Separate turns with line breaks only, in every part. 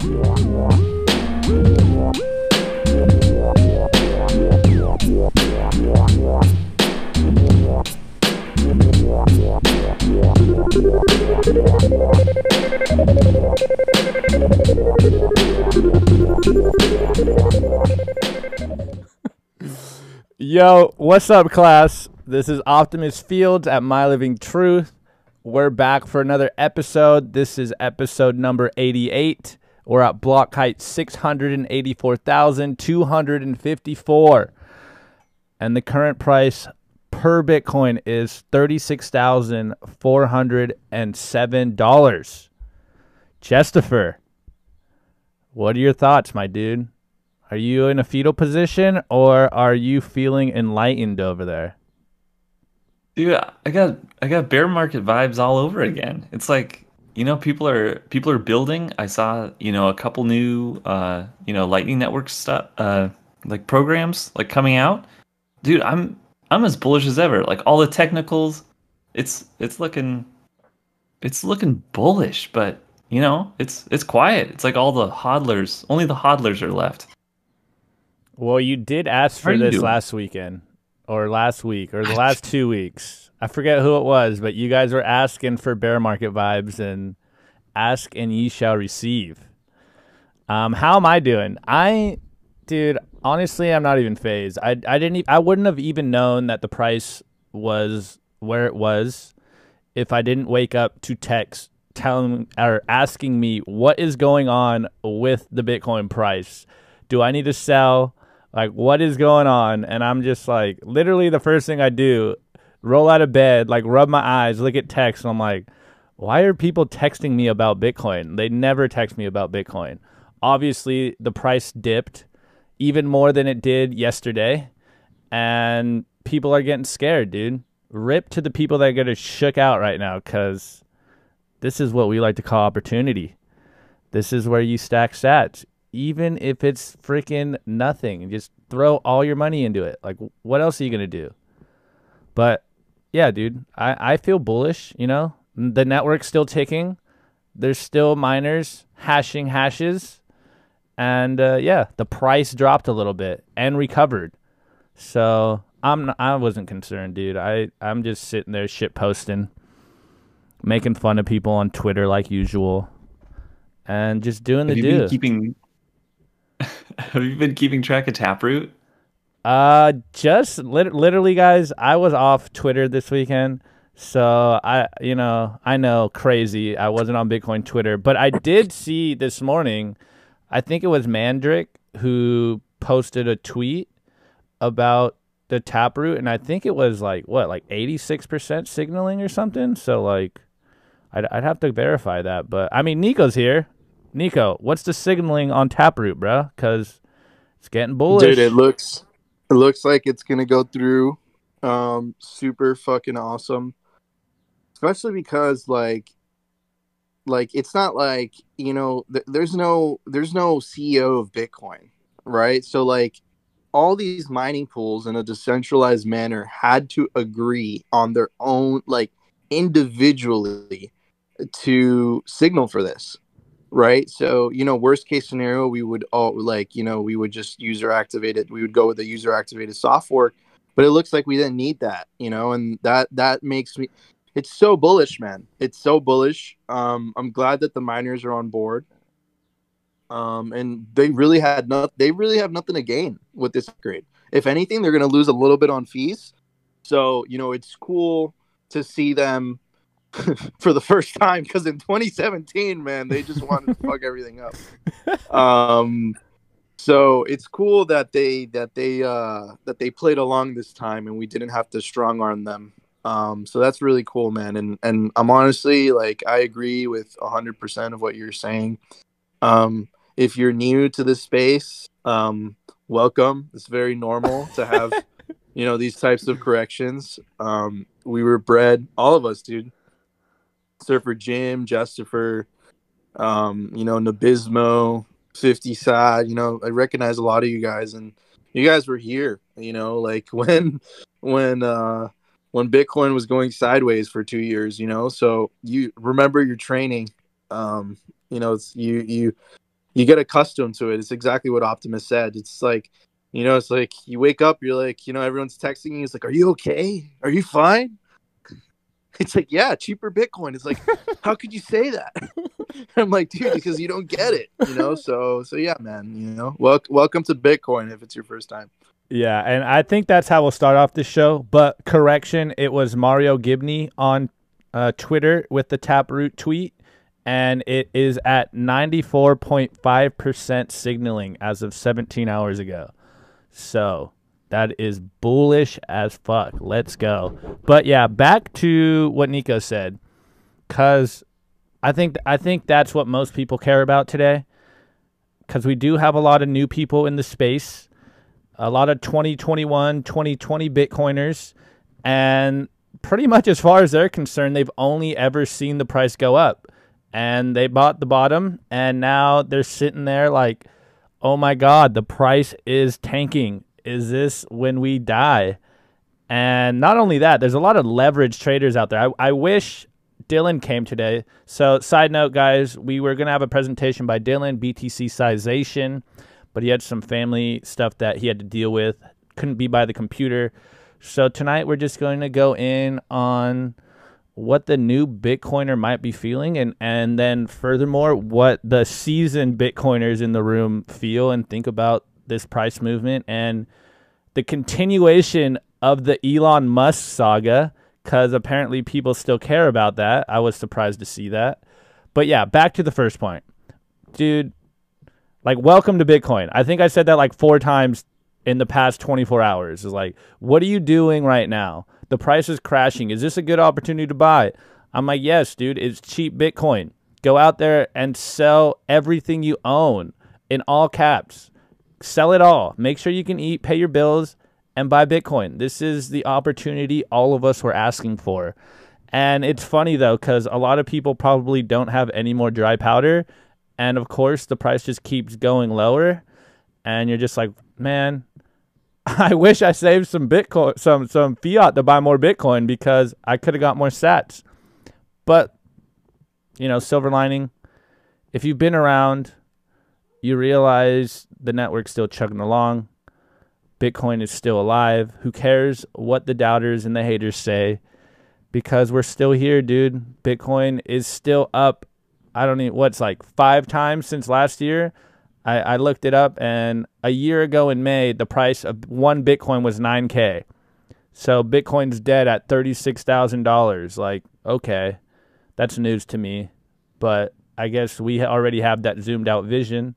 Yo, what's up, class? This is Optimus Fields at My Living Truth. We're back for another episode. This is episode number 88. We're at block height 684,254. And the current price per Bitcoin is $36,407. Justifer, what are your thoughts, my dude? Are you in a fetal position or are you feeling enlightened over there?
Dude, I got I got bear market vibes all over again. It's like you know people are people are building. I saw you know a couple new uh you know Lightning Network stuff uh like programs like coming out. Dude, I'm I'm as bullish as ever. Like all the technicals, it's it's looking it's looking bullish, but you know it's it's quiet. It's like all the hodlers. Only the hodlers are left.
Well, you did ask for this
doing?
last weekend or last week or the last two weeks. I forget who it was, but you guys were asking for bear market vibes and ask and ye shall receive. Um, how am I doing? I, dude, honestly, I'm not even fazed. I, I didn't, e- I wouldn't have even known that the price was where it was if I didn't wake up to text telling or asking me what is going on with the Bitcoin price. Do I need to sell? Like, what is going on? And I'm just like, literally, the first thing I do, roll out of bed, like, rub my eyes, look at text, and I'm like, why are people texting me about Bitcoin? They never text me about Bitcoin. Obviously, the price dipped even more than it did yesterday, and people are getting scared, dude. Rip to the people that are getting shook out right now because this is what we like to call opportunity. This is where you stack sats, even if it's freaking nothing. Just throw all your money into it. Like, what else are you gonna do? But yeah, dude, I I feel bullish. You know, the network's still ticking. There's still miners hashing hashes, and uh, yeah, the price dropped a little bit and recovered. So I'm I wasn't concerned, dude. I I'm just sitting there shit posting, making fun of people on Twitter like usual, and just doing the
Have you
do.
been keeping Have you been keeping track of Taproot?
Uh, just lit- literally, guys. I was off Twitter this weekend, so I, you know, I know crazy. I wasn't on Bitcoin Twitter, but I did see this morning. I think it was Mandrick who posted a tweet about the Taproot, and I think it was like what, like eighty six percent signaling or something. So like, I'd I'd have to verify that, but I mean, Nico's here. Nico, what's the signaling on Taproot, bro? Because it's getting bullish.
Dude, it looks it looks like it's gonna go through. Um, super fucking awesome. Especially because like like it's not like you know th- there's no there's no CEO of Bitcoin, right? So like all these mining pools in a decentralized manner had to agree on their own like individually to signal for this right? So you know worst case scenario we would all like you know we would just user activated we would go with the user activated soft fork but it looks like we didn't need that you know and that that makes me it's so bullish man. It's so bullish. Um i'm glad that the miners are on board. Um and they really had not they really have nothing to gain with this upgrade. If anything they're going to lose a little bit on fees. So you know it's cool to see them for the first time because in 2017 man they just wanted to fuck everything up. Um so it's cool that they that they uh that they played along this time and we didn't have to strong arm them. Um so that's really cool man. And and i'm honestly like i agree with 100% of what you're saying. Um if you're new to this space um welcome. It's very normal to have you know these types of corrections. Um we were bred all of us dude surfer jim justifer um you know nabismo 50 side you know i recognize a lot of you guys and you guys were here you know like when when uh when bitcoin was going sideways for two years you know so you remember your training um you know it's you you you get accustomed to it. It's exactly what Optimus said. It's like, you know, it's like you wake up, you're like, you know, everyone's texting you. It's like, are you okay? Are you fine? It's like, yeah, cheaper Bitcoin. It's like, how could you say that? I'm like, dude, because you don't get it, you know. So, so yeah, man, you know, wel- welcome to Bitcoin if it's your first time.
Yeah, and I think that's how we'll start off the show. But correction, it was Mario Gibney on uh, Twitter with the Taproot tweet, and it is at 94.5% signaling as of 17 hours ago. So that is bullish as fuck. Let's go. But yeah, back to what Nico said, because I think I think that's what most people care about today. Because we do have a lot of new people in the space, a lot of 2021, 2020 Bitcoiners, and pretty much as far as they're concerned, they've only ever seen the price go up. And they bought the bottom, and now they're sitting there like, oh my God, the price is tanking is this when we die? And not only that, there's a lot of leverage traders out there. I, I wish Dylan came today. So, side note, guys, we were going to have a presentation by Dylan, BTC Sization, but he had some family stuff that he had to deal with. Couldn't be by the computer. So, tonight we're just going to go in on what the new Bitcoiner might be feeling, and, and then furthermore, what the seasoned Bitcoiners in the room feel and think about this price movement and the continuation of the Elon Musk saga because apparently people still care about that. I was surprised to see that. But yeah, back to the first point. Dude, like, welcome to Bitcoin. I think I said that like four times in the past 24 hours. Is like, what are you doing right now? The price is crashing. Is this a good opportunity to buy? I'm like, yes, dude, it's cheap Bitcoin. Go out there and sell everything you own in all caps sell it all. Make sure you can eat, pay your bills, and buy Bitcoin. This is the opportunity all of us were asking for. And it's funny though, because a lot of people probably don't have any more dry powder. And of course, the price just keeps going lower. And you're just like, man, I wish I saved some Bitcoin, some, some fiat to buy more Bitcoin because I could have got more sats. But, you know, silver lining, if you've been around, you realize the network's still chugging along. Bitcoin is still alive. Who cares what the doubters and the haters say? Because we're still here, dude. Bitcoin is still up. I don't know what's like five times since last year. I, I looked it up, and a year ago in May, the price of one Bitcoin was 9K. So Bitcoin's dead at $36,000. Like, okay, that's news to me. But I guess we already have that zoomed out vision.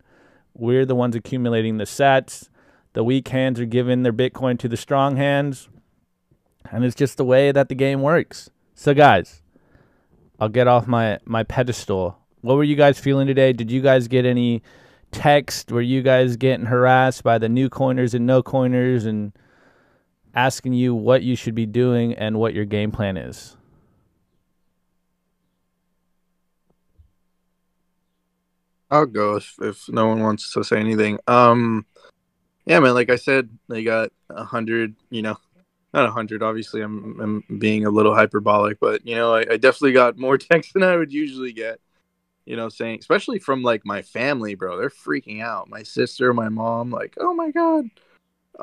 We're the ones accumulating the sats. The weak hands are giving their Bitcoin to the strong hands. And it's just the way that the game works. So, guys, I'll get off my, my pedestal. What were you guys feeling today? Did you guys get any text? Were you guys getting harassed by the new coiners and no coiners and asking you what you should be doing and what your game plan is?
I'll go if, if no one wants to say anything. Um, yeah, man. Like I said, they got a hundred. You know, not a hundred. Obviously, I'm I'm being a little hyperbolic, but you know, I, I definitely got more text than I would usually get. You know, saying especially from like my family, bro. They're freaking out. My sister, my mom, like, oh my god.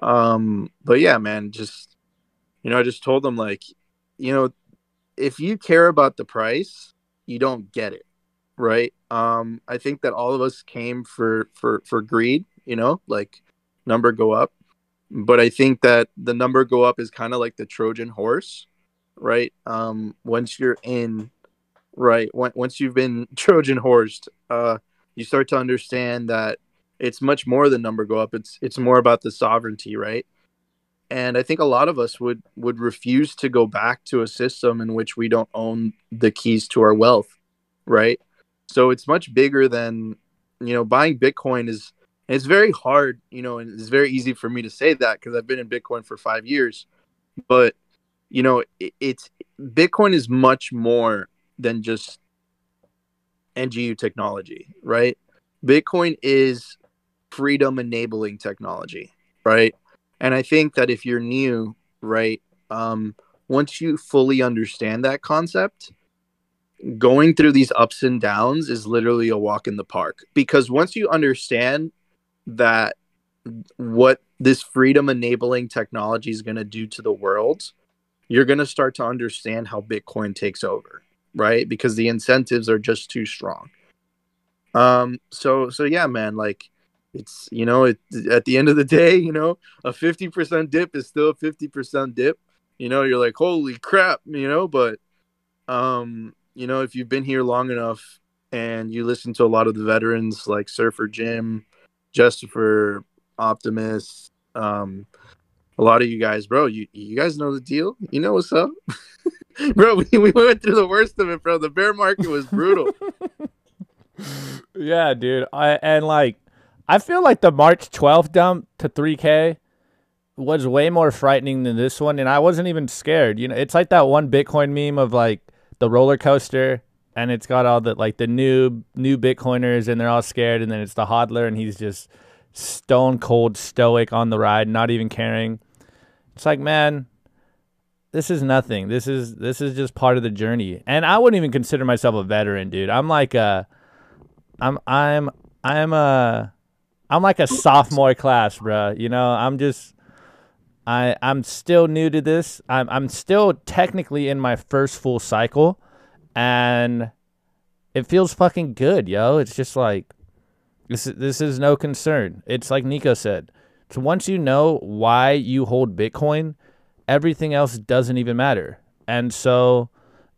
Um, but yeah, man, just you know, I just told them like, you know, if you care about the price, you don't get it right? Um, I think that all of us came for for for greed, you know, like number go up. But I think that the number go up is kind of like the Trojan horse, right? Um, once you're in, right, once you've been Trojan horsed, uh, you start to understand that it's much more than number go up. It's it's more about the sovereignty, right? And I think a lot of us would would refuse to go back to a system in which we don't own the keys to our wealth, right? So it's much bigger than you know buying Bitcoin is. It's very hard, you know, and it's very easy for me to say that because I've been in Bitcoin for five years. But you know, it, it's Bitcoin is much more than just NGU technology, right? Bitcoin is freedom enabling technology, right? And I think that if you're new, right, um, once you fully understand that concept, going through these ups and downs is literally a walk in the park because once you understand that what this freedom enabling technology is going to do to the world, you're going to start to understand how Bitcoin takes over, right? Because the incentives are just too strong. Um so so yeah, man, like it's you know, it, at the end of the day, you know, a 50% dip is still a 50% dip. You know, you're like, "Holy crap," you know, but um you know, if you've been here long enough and you listen to a lot of the veterans like Surfer Jim, Justifer, Optimus, um, a lot of you guys, bro, you you guys know the deal. You know what's up, bro. We, we went through the worst of it, bro. The bear market was brutal.
yeah, dude. I and like I feel like the March 12th dump to 3K was way more frightening than this one, and I wasn't even scared. You know, it's like that one Bitcoin meme of like the roller coaster, and it's got all the like the new new Bitcoiners, and they're all scared, and then it's the hodler, and he's just stone cold stoic on the ride, not even caring. It's like, man, this is nothing. This is this is just part of the journey. And I wouldn't even consider myself a veteran, dude. I'm like a I'm I'm I'm a I'm like a sophomore class, bro. You know, I'm just I I'm still new to this. I'm I'm still technically in my first full cycle and it feels fucking good, yo. It's just like this is this is no concern. It's like Nico said. So once you know why you hold Bitcoin, everything else doesn't even matter. And so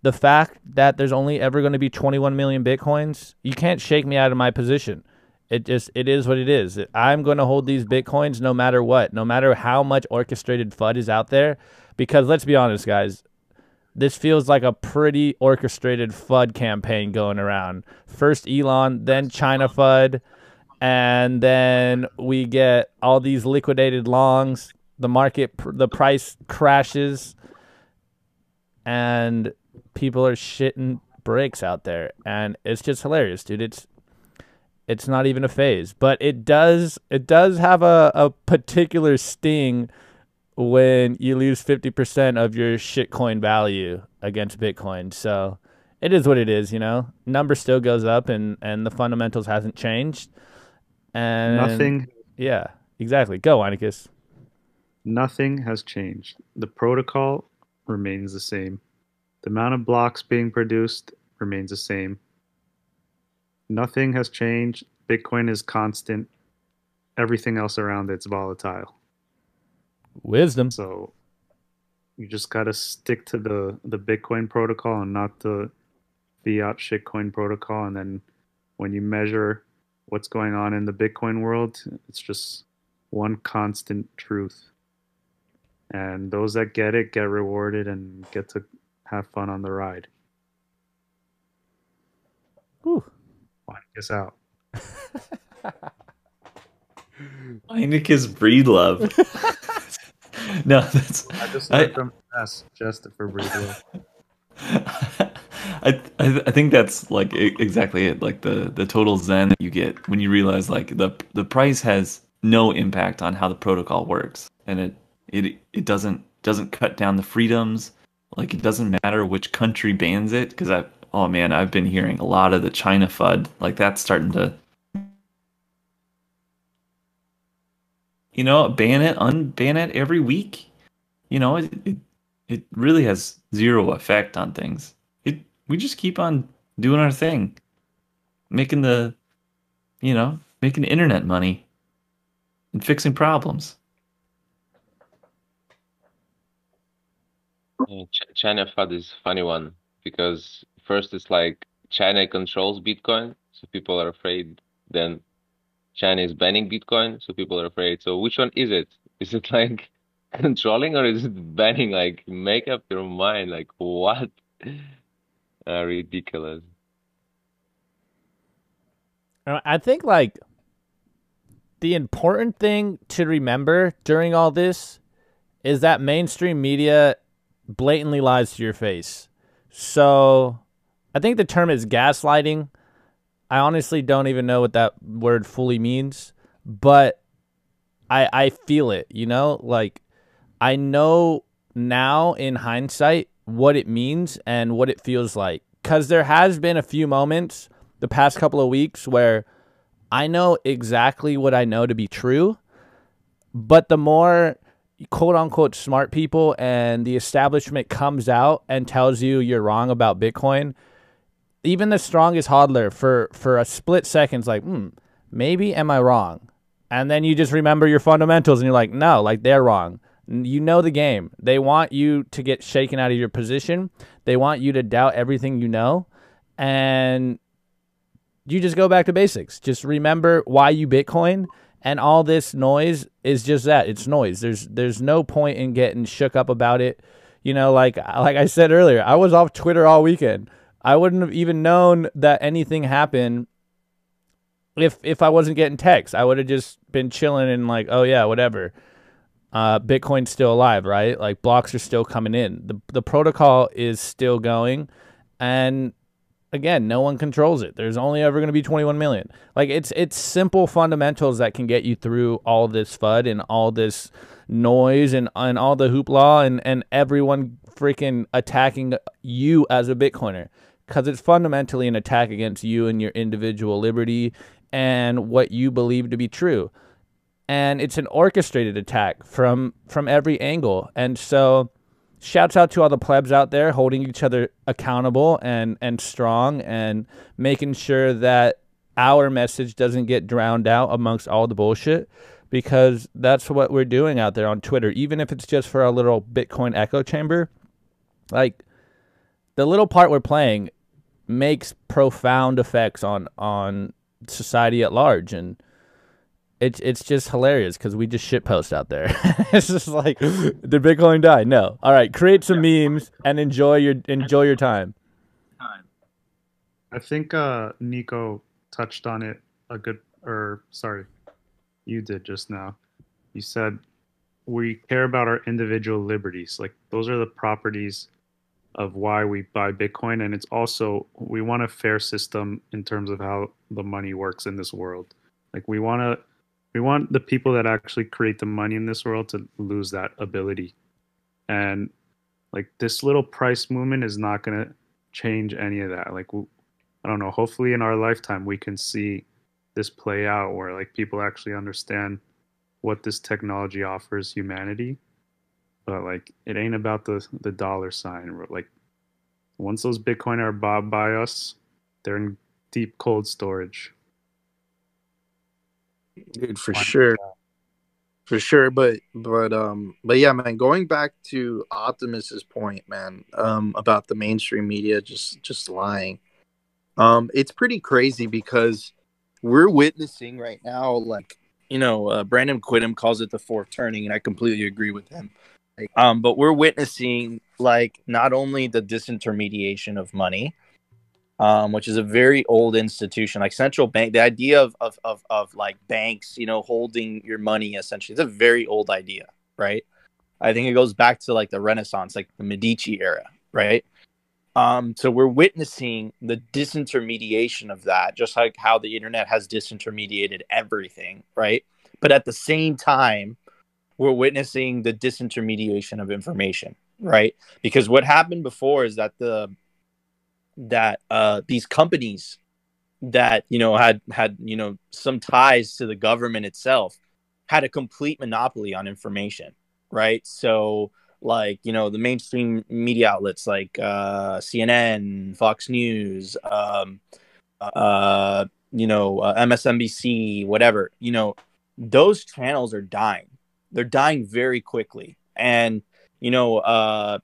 the fact that there's only ever going to be 21 million Bitcoins, you can't shake me out of my position. It just it is what it is. I'm going to hold these Bitcoins no matter what, no matter how much orchestrated FUD is out there because let's be honest guys, this feels like a pretty orchestrated FUD campaign going around. First Elon, then China FUD, and then we get all these liquidated longs. The market, the price crashes, and people are shitting bricks out there, and it's just hilarious, dude. It's it's not even a phase, but it does it does have a, a particular sting when you lose fifty percent of your shitcoin value against Bitcoin. So it is what it is, you know. Number still goes up, and and the fundamentals hasn't changed. And
Nothing.
Yeah, exactly. Go, Einicus.
Nothing has changed. The protocol remains the same. The amount of blocks being produced remains the same. Nothing has changed. Bitcoin is constant. Everything else around it's volatile.
Wisdom.
So you just got to stick to the the Bitcoin protocol and not the fiat shitcoin protocol and then when you measure what's going on in the Bitcoin world, it's just one constant truth. And those that get it get rewarded and get to have fun on the ride.
Whew.
Us out.
Heinike's breed love. no, that's
I just
I-
learned from S just for Breedlove.
I, I I think that's like exactly it. Like the the total zen that you get when you realize like the the price has no impact on how the protocol works, and it it it doesn't doesn't cut down the freedoms. Like it doesn't matter which country bans it because I oh man I've been hearing a lot of the China FUD like that's starting to you know ban it unban it every week. You know it, it it really has zero effect on things. It we just keep on doing our thing, making the, you know, making internet money, and fixing problems.
China FUD is funny one because first it's like China controls Bitcoin, so people are afraid. Then China is banning Bitcoin, so people are afraid. So which one is it? Is it like controlling or is it banning? Like make up your mind. Like what? Uh, ridiculous.
Uh, I think like the important thing to remember during all this is that mainstream media blatantly lies to your face. So I think the term is gaslighting. I honestly don't even know what that word fully means, but I I feel it, you know? Like I know now in hindsight what it means and what it feels like because there has been a few moments the past couple of weeks where I know exactly what I know to be true, but the more quote unquote smart people and the establishment comes out and tells you you're wrong about Bitcoin, even the strongest hodler for for a split second's like, hmm, maybe am I wrong? And then you just remember your fundamentals and you're like, no, like they're wrong. You know the game. They want you to get shaken out of your position. They want you to doubt everything you know. And you just go back to basics. Just remember why you Bitcoin and all this noise is just that. It's noise. There's there's no point in getting shook up about it. You know, like like I said earlier, I was off Twitter all weekend. I wouldn't have even known that anything happened if if I wasn't getting texts. I would have just been chilling and like, oh yeah, whatever. Uh, Bitcoin's still alive, right? Like blocks are still coming in. The the protocol is still going, and again, no one controls it. There's only ever going to be 21 million. Like it's it's simple fundamentals that can get you through all this FUD and all this noise and and all the hoopla and and everyone freaking attacking you as a Bitcoiner because it's fundamentally an attack against you and your individual liberty and what you believe to be true. And it's an orchestrated attack from from every angle. And so shouts out to all the plebs out there holding each other accountable and and strong and making sure that our message doesn't get drowned out amongst all the bullshit because that's what we're doing out there on Twitter even if it's just for a little Bitcoin echo chamber like the little part we're playing makes profound effects on on society at large and it's it's just hilarious because we just shit post out there. it's just like, did Bitcoin die? No. All right, create some memes and enjoy your enjoy your time.
I think uh, Nico touched on it a good, or sorry, you did just now. You said we care about our individual liberties. Like those are the properties of why we buy Bitcoin, and it's also we want a fair system in terms of how the money works in this world. Like we want to we want the people that actually create the money in this world to lose that ability. And like this little price movement is not going to change any of that. Like i don't know hopefully in our lifetime we can see this play out where like people actually understand what this technology offers humanity but like it ain't about the the dollar sign like once those bitcoin are bought by us they're in deep cold storage.
Dude for sure. For sure but but um but yeah man going back to optimus's point man um about the mainstream media just just lying um it's pretty crazy because we're witnessing right now like you know uh, brandon quittem calls it the fourth turning and i completely agree with him um but we're witnessing like not only the disintermediation of money um, which is a very old institution, like central bank. The idea of, of of of like banks, you know, holding your money essentially, it's a very old idea, right? I think it goes back to like the Renaissance, like the Medici era, right? Um, so we're witnessing the disintermediation of that, just like how the internet has disintermediated everything, right? But at the same time, we're witnessing the disintermediation of information, right? Because what happened before is that the that uh, these companies that you know had had you know some ties to the government itself had a complete monopoly on information, right? So like you know the mainstream media outlets like uh, CNN, Fox News, um, uh, you know uh, MSNBC, whatever. You know those channels are dying. They're dying very quickly, and you know uh,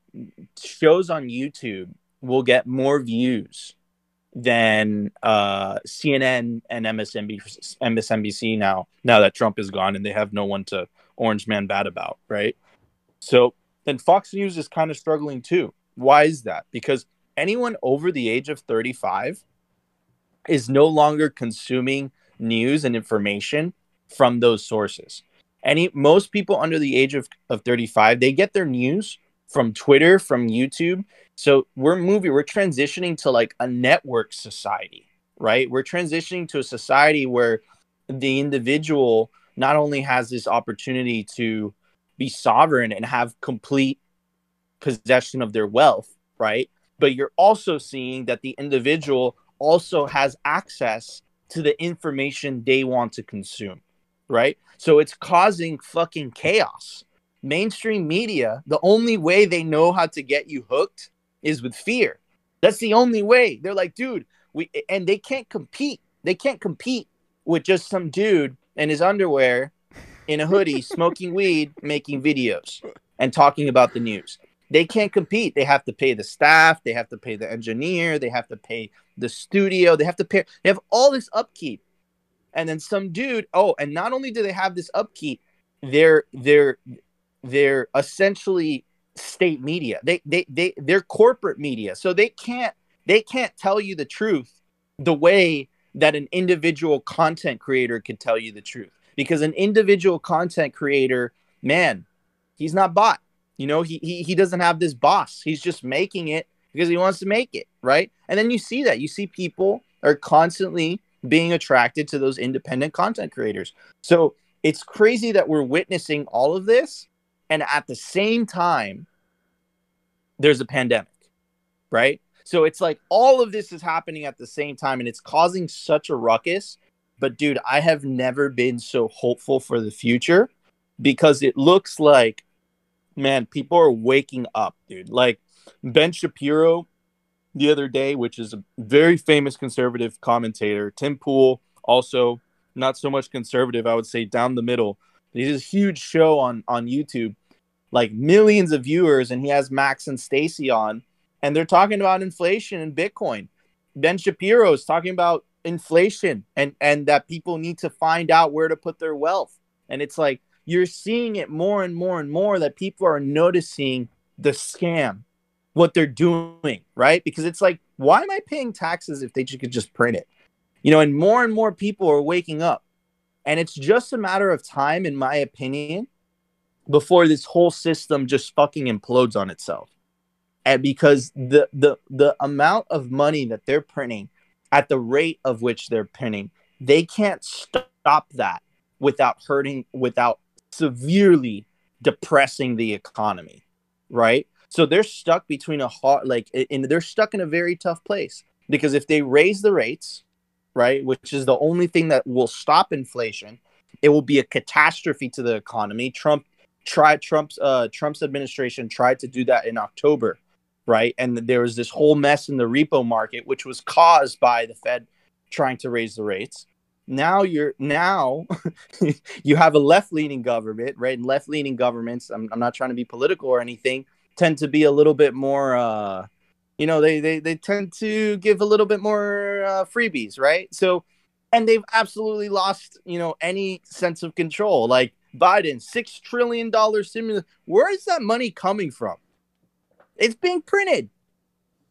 shows on YouTube will get more views than uh, CNN and MSNBC, MSNBC now. Now that Trump is gone and they have no one to orange man bad about, right? So then Fox News is kind of struggling too. Why is that? Because anyone over the age of 35 is no longer consuming news and information from those sources. Any most people under the age of, of 35, they get their news from Twitter, from YouTube. So we're moving, we're transitioning to like a network society, right? We're transitioning to a society where the individual not only has this opportunity to be sovereign and have complete possession of their wealth, right? but you're also seeing that the individual also has access to the information they want to consume, right? So it's causing fucking chaos. Mainstream media, the only way they know how to get you hooked is with fear. That's the only way. They're like, dude, we and they can't compete. They can't compete with just some dude in his underwear in a hoodie smoking weed, making videos and talking about the news. They can't compete. They have to pay the staff, they have to pay the engineer, they have to pay the studio, they have to pay they have all this upkeep. And then some dude, oh, and not only do they have this upkeep, they're they're they're essentially state media. They they they they're corporate media. So they can't they can't tell you the truth the way that an individual content creator could tell you the truth. Because an individual content creator, man, he's not bought. You know, he, he he doesn't have this boss. He's just making it because he wants to make it, right? And then you see that. You see people are constantly being attracted to those independent content creators. So it's crazy that we're witnessing all of this and at the same time there's a pandemic, right? So it's like all of this is happening at the same time and it's causing such a ruckus. But dude, I have never been so hopeful for the future because it looks like man, people are waking up, dude. Like Ben Shapiro the other day, which is a very famous conservative commentator, Tim Pool, also not so much conservative, I would say down the middle. He has a huge show on on YouTube, like millions of viewers, and he has Max and Stacy on, and they're talking about inflation and Bitcoin. Ben Shapiro is talking about inflation and and that people need to find out where to put their wealth. And it's like you're seeing it more and more and more that people are noticing the scam, what they're doing, right? Because it's like, why am I paying taxes if they just could just print it? You know, and more and more people are waking up. And it's just a matter of time, in my opinion, before this whole system just fucking implodes on itself. And because the the the amount of money that they're printing at the rate of which they're printing, they can't stop that without hurting without severely depressing the economy, right? So they're stuck between a hard, like, and they're stuck in a very tough place because if they raise the rates, right, which is the only thing that will stop inflation, it will be a catastrophe to the economy. Trump tried Trump's uh, Trump's administration tried to do that in October, right? And there was this whole mess in the repo market, which was caused by the Fed trying to raise the rates now you're now you have a left-leaning government right and left-leaning governments I'm, I'm not trying to be political or anything tend to be a little bit more uh you know they they, they tend to give a little bit more uh, freebies right so and they've absolutely lost you know any sense of control like biden six trillion dollar stimulus where is that money coming from it's being printed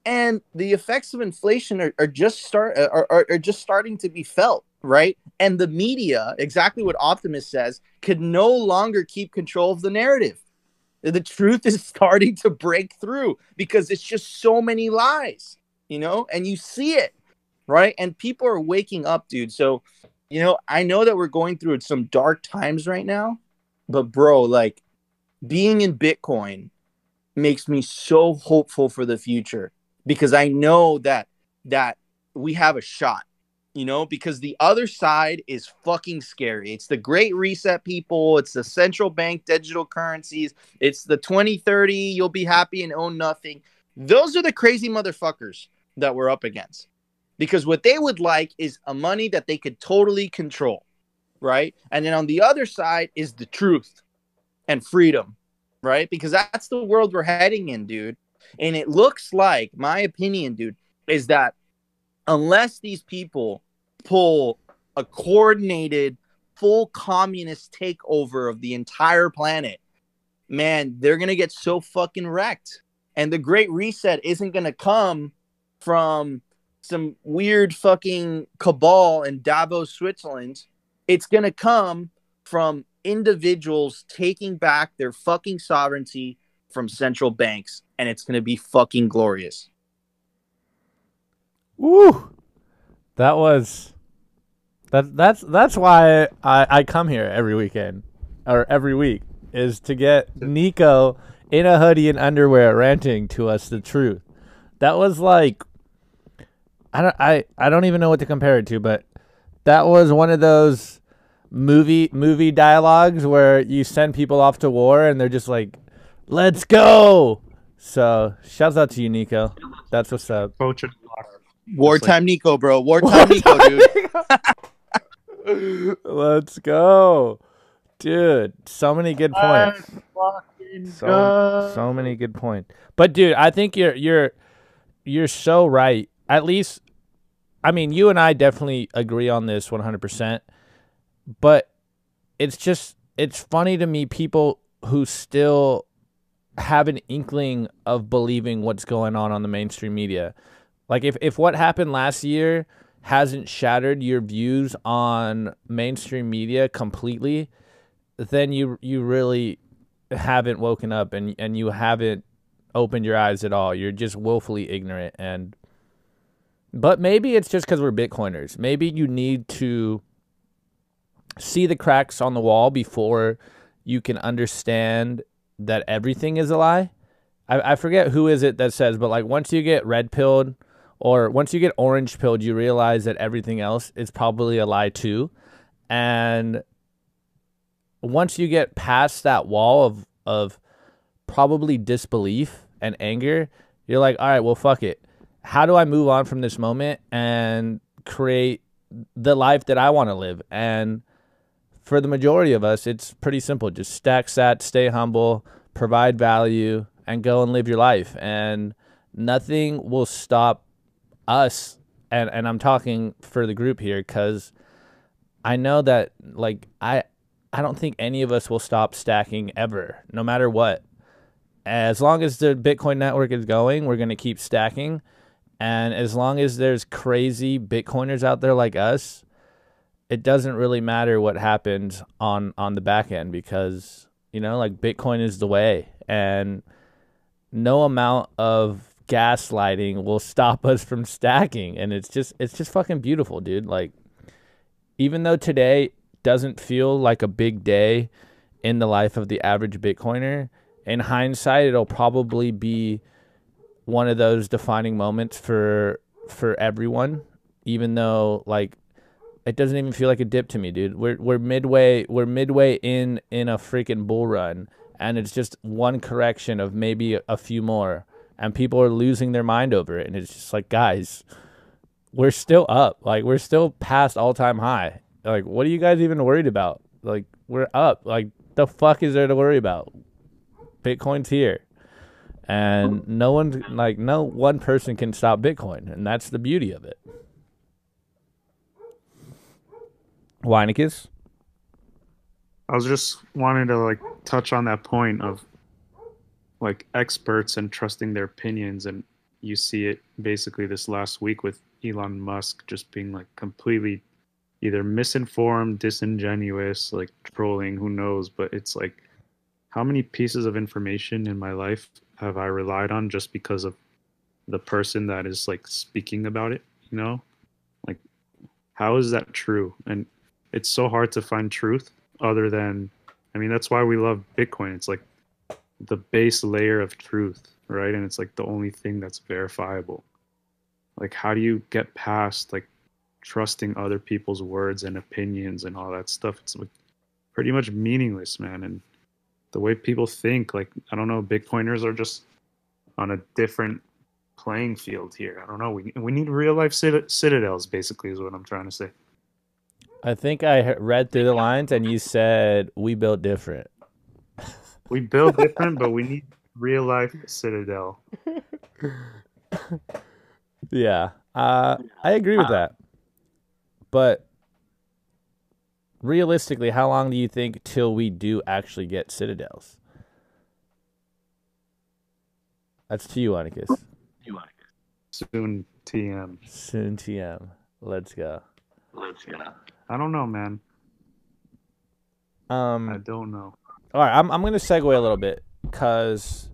and the effects of inflation are, are just start are, are, are just starting to be felt right? And the media, exactly what Optimus says, could no longer keep control of the narrative. The truth is starting to break through because it's just so many lies, you know, and you see it, right? And people are waking up, dude. So, you know, I know that we're going through some dark times right now, but bro, like being in Bitcoin makes me so hopeful for the future because I know that that we have a shot you know, because the other side is fucking scary. It's the great reset people, it's the central bank digital currencies, it's the 2030, you'll be happy and own nothing. Those are the crazy motherfuckers that we're up against. Because what they would like is a money that they could totally control, right? And then on the other side is the truth and freedom, right? Because that's the world we're heading in, dude. And it looks like, my opinion, dude, is that unless these people pull a coordinated full communist takeover of the entire planet, man, they're going to get so fucking wrecked. And the great reset isn't going to come from some weird fucking cabal in Davos, Switzerland. It's going to come from individuals taking back their fucking sovereignty from central banks and it's going to be fucking glorious.
Woo! That was that that's that's why I, I come here every weekend or every week is to get Nico in a hoodie and underwear ranting to us the truth. that was like I don't I I don't even know what to compare it to, but that was one of those movie movie dialogues where you send people off to war and they're just like, "Let's go." So, shouts out to you, Nico. That's what's up.
Coach and block.
Wartime Nico, bro. Wartime Nico, dude.
Let's go. Dude, so many good points. So, so many good points. But dude, I think you're you're you're so right. At least I mean, you and I definitely agree on this 100%. But it's just it's funny to me people who still have an inkling of believing what's going on on the mainstream media. Like if if what happened last year hasn't shattered your views on mainstream media completely, then you you really haven't woken up and and you haven't opened your eyes at all. You're just woefully ignorant and but maybe it's just cuz we're bitcoiners. Maybe you need to see the cracks on the wall before you can understand that everything is a lie. I, I forget who is it that says, but like once you get red pilled or once you get orange pilled, you realize that everything else is probably a lie too. And once you get past that wall of of probably disbelief and anger, you're like, all right, well, fuck it. How do I move on from this moment and create the life that I want to live? And for the majority of us, it's pretty simple. Just stack sat, stay humble, provide value, and go and live your life. And nothing will stop us. And, and I'm talking for the group here because I know that like I I don't think any of us will stop stacking ever, no matter what. As long as the Bitcoin network is going, we're gonna keep stacking. And as long as there's crazy Bitcoiners out there like us, it doesn't really matter what happens on on the back end because you know like bitcoin is the way and no amount of gaslighting will stop us from stacking. And it's just it's just fucking beautiful dude. Like even though today doesn't feel like a big day in the life of the average bitcoiner in hindsight it'll probably be one of those defining moments for for everyone even though like it doesn't even feel like a dip to me, dude. We're we're midway we're midway in in a freaking bull run, and it's just one correction of maybe a few more, and people are losing their mind over it, and it's just like, guys, we're still up, like we're still past all time high. Like, what are you guys even worried about? Like, we're up. Like, the fuck is there to worry about? Bitcoin's here. And no one, like, no one person can stop Bitcoin. And that's the beauty of it. Weineckes?
I was just wanting to like touch on that point of like experts and trusting their opinions and you see it basically this last week with Elon Musk just being like completely either misinformed, disingenuous, like trolling, who knows, but it's like how many pieces of information in my life have I relied on just because of the person that is like speaking about it, you know? Like how is that true? And it's so hard to find truth other than I mean that's why we love Bitcoin. It's like the base layer of truth, right? And it's like the only thing that's verifiable. Like how do you get past like trusting other people's words and opinions and all that stuff? It's like pretty much meaningless, man. And the way people think, like I don't know, Bitcoiners are just on a different playing field here. I don't know. We we need real life citadels, basically, is what I'm trying to say.
I think I read through the lines and you said we built different.
We build different, but we need real life Citadel.
yeah, uh, I agree with that. But realistically, how long do you think till we do actually get Citadels? That's to you, Anikus.
Soon TM.
Soon TM. Let's go.
Let's go. I don't know, man.
Um,
I don't know.
All right, I'm I'm gonna segue a little bit because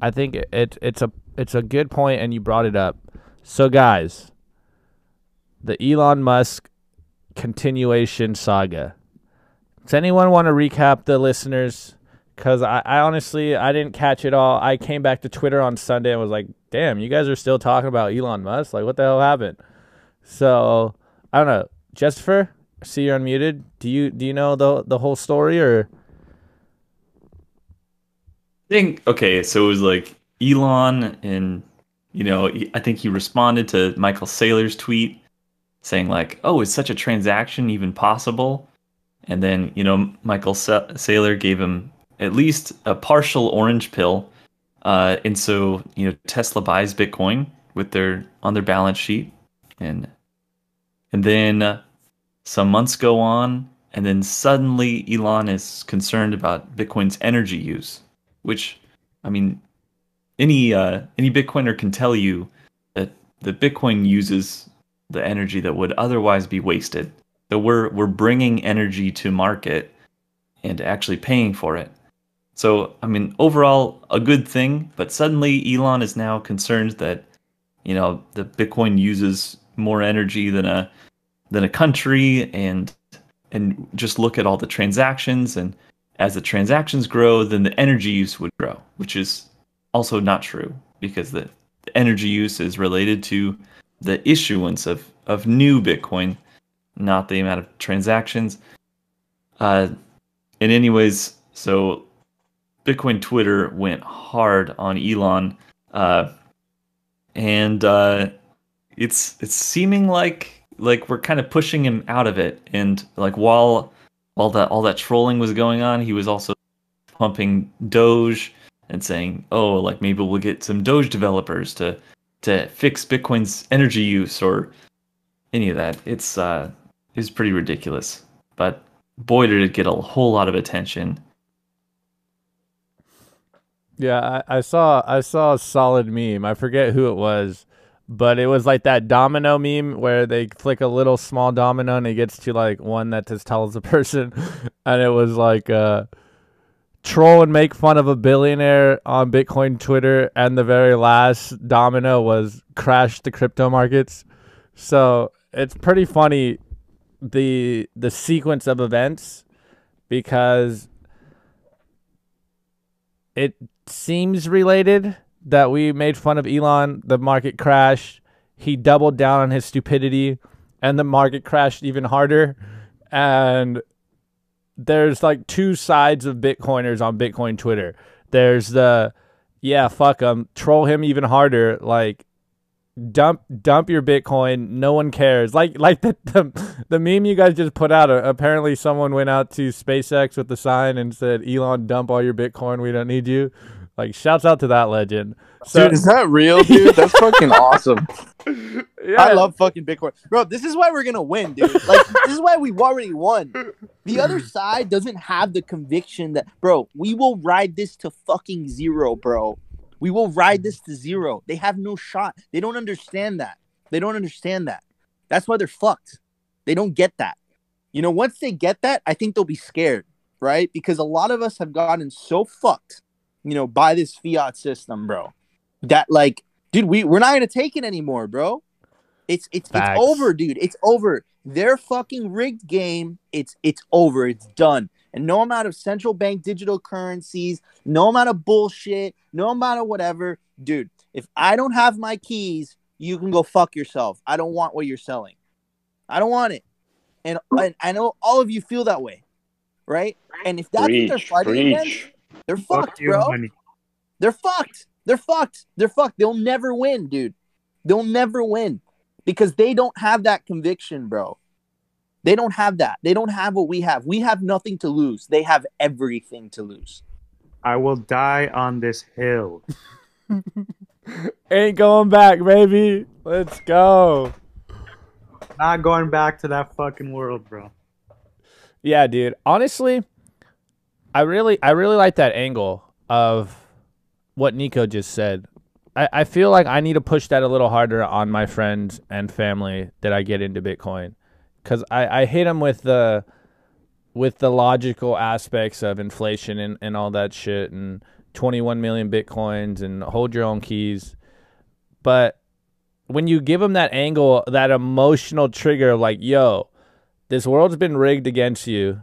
I think it, it it's a it's a good point, and you brought it up. So, guys, the Elon Musk continuation saga. Does anyone want to recap the listeners? Because I, I honestly I didn't catch it all. I came back to Twitter on Sunday and was like, damn, you guys are still talking about Elon Musk. Like, what the hell happened? So I don't know, Justifer. See you're unmuted. Do you do you know the the whole story or?
Think okay, so it was like Elon and you know I think he responded to Michael Saylor's tweet saying like, "Oh, is such a transaction even possible?" And then you know Michael Sa- Saylor gave him at least a partial orange pill, uh, and so you know Tesla buys Bitcoin with their on their balance sheet, and and then uh, some months go on, and then suddenly Elon is concerned about Bitcoin's energy use, which, I mean, any uh, any Bitcoiner can tell you that the Bitcoin uses the energy that would otherwise be wasted. So we're we're bringing energy to market and actually paying for it. So I mean, overall, a good thing. But suddenly, Elon is now concerned that you know the Bitcoin uses more energy than a than a country, and and just look at all the transactions, and as the transactions grow, then the energy use would grow, which is also not true because the, the energy use is related to the issuance of of new Bitcoin, not the amount of transactions. Uh, and anyways, so Bitcoin Twitter went hard on Elon, uh, and uh, it's it's seeming like like we're kind of pushing him out of it. And like while while that all that trolling was going on, he was also pumping Doge and saying, "Oh, like maybe we'll get some Doge developers to to fix Bitcoin's energy use or any of that." It's uh, it's pretty ridiculous. But boy, did it get a whole lot of attention.
Yeah, I, I saw I saw a solid meme. I forget who it was, but it was like that domino meme where they flick a little small domino and it gets to like one that just tells the person, and it was like uh, troll and make fun of a billionaire on Bitcoin Twitter, and the very last domino was crash the crypto markets. So it's pretty funny the the sequence of events because it seems related that we made fun of Elon, the market crashed, he doubled down on his stupidity and the market crashed even harder. And there's like two sides of bitcoiners on bitcoin twitter. There's the yeah fuck him troll him even harder like dump dump your bitcoin no one cares. Like like the the, the meme you guys just put out apparently someone went out to spacex with the sign and said elon dump all your bitcoin we don't need you like shouts out to that legend so
dude, is that real, dude? That's fucking awesome.
yeah,
I love fucking Bitcoin, bro. This is why we're gonna win, dude. Like this is why we've already won. The other side doesn't have the conviction that, bro. We will ride this to fucking zero, bro. We will ride this to zero. They have no shot. They don't understand that. They don't understand that. That's why they're fucked. They don't get that. You know, once they get that, I think they'll be scared, right? Because a lot of us have gotten so fucked, you know, by this fiat system, bro. That like, dude, we we're not gonna take it anymore, bro. It's it's
Facts.
it's over, dude. It's over. Their fucking rigged game. It's it's over. It's done. And no amount of central bank digital currencies, no amount of bullshit, no amount of whatever, dude. If I don't have my keys, you can go fuck yourself. I don't want what you're selling. I don't want it. And, and I know all of you feel that way, right? And if that's what they're
Preach,
fighting against,
preach.
they're
Fuck
fucked,
you,
bro.
money.
They're fucked. They're fucked. They're fucked. They'll never win, dude. They'll never win because they don't have that conviction, bro. They don't have that. They don't have what we have. We have nothing to lose. They have everything to lose.
I will die on this hill.
ain't going back baby let's go
Not going back to that fucking world, bro.
Yeah, dude. Honestly, I really I really like that angle of what Nico just said. I, I feel like I need to push that a little harder on my friends and family that I get into Bitcoin. Cause I, I hit them with the with the logical aspects of inflation and, and all that shit and 21 million bitcoins and hold your own keys. But when you give them that angle, that emotional trigger of like, yo, this world's been rigged against you.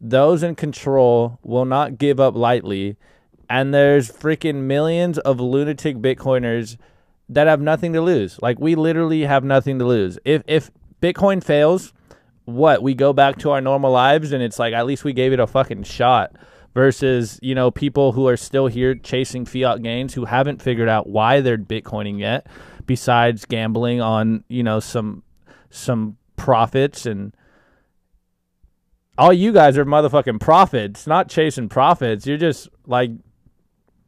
Those in control will not give up lightly. and there's freaking millions of lunatic Bitcoiners that have nothing to lose. Like we literally have nothing to lose. If if Bitcoin fails, what we go back to our normal lives, and it's like at least we gave it a fucking shot. Versus you know people who are still here chasing fiat gains who haven't figured out why they're Bitcoining yet, besides gambling on you know some some profits and all you guys are motherfucking profits, not chasing profits. You're just like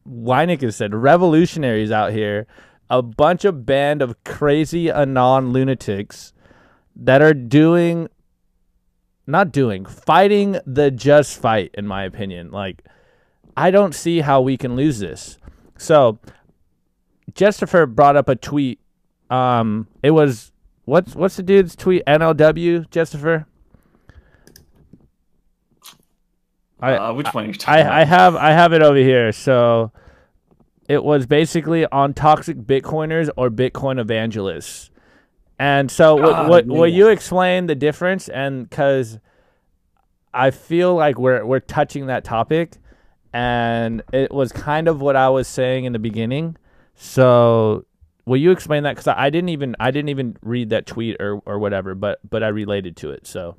Weineck has said, revolutionaries out here, a bunch of band of crazy anon lunatics that are doing, not doing, fighting the just fight, in my opinion. Like, I don't see how we can lose this. So, Justifer brought up a tweet. Um, it was what's what's the dude's tweet? NLW, Justifer. I,
uh, which one are you talking about?
I, I have I have it over here. So it was basically on toxic Bitcoiners or Bitcoin evangelists. And so what
Ah,
what will you explain the difference and cuz I feel like we're we're touching that topic and it was kind of what I was saying in the beginning. So will you explain that cuz I, I didn't even I didn't even read that tweet or or whatever, but but I related to it. So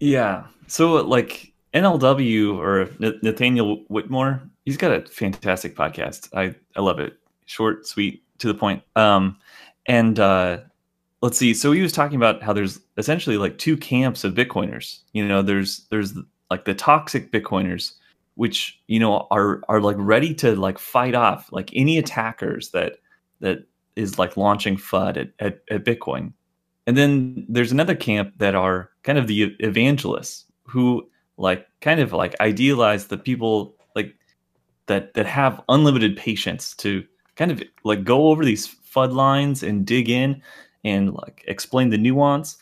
Yeah. So like NLW or Nathaniel Whitmore, he's got a fantastic podcast. I I love it. Short, sweet, to the point. Um and uh let's see. So he was talking about how there's essentially like two camps of Bitcoiners. You know, there's there's like the toxic Bitcoiners which, you know, are are like ready to like fight off like any attackers that that is like launching FUD at, at, at Bitcoin. And then there's another camp that are kind of the evangelists who like kind of like idealize the people like that that have unlimited patience to kind of like go over these FUD lines and dig in and like explain the nuance.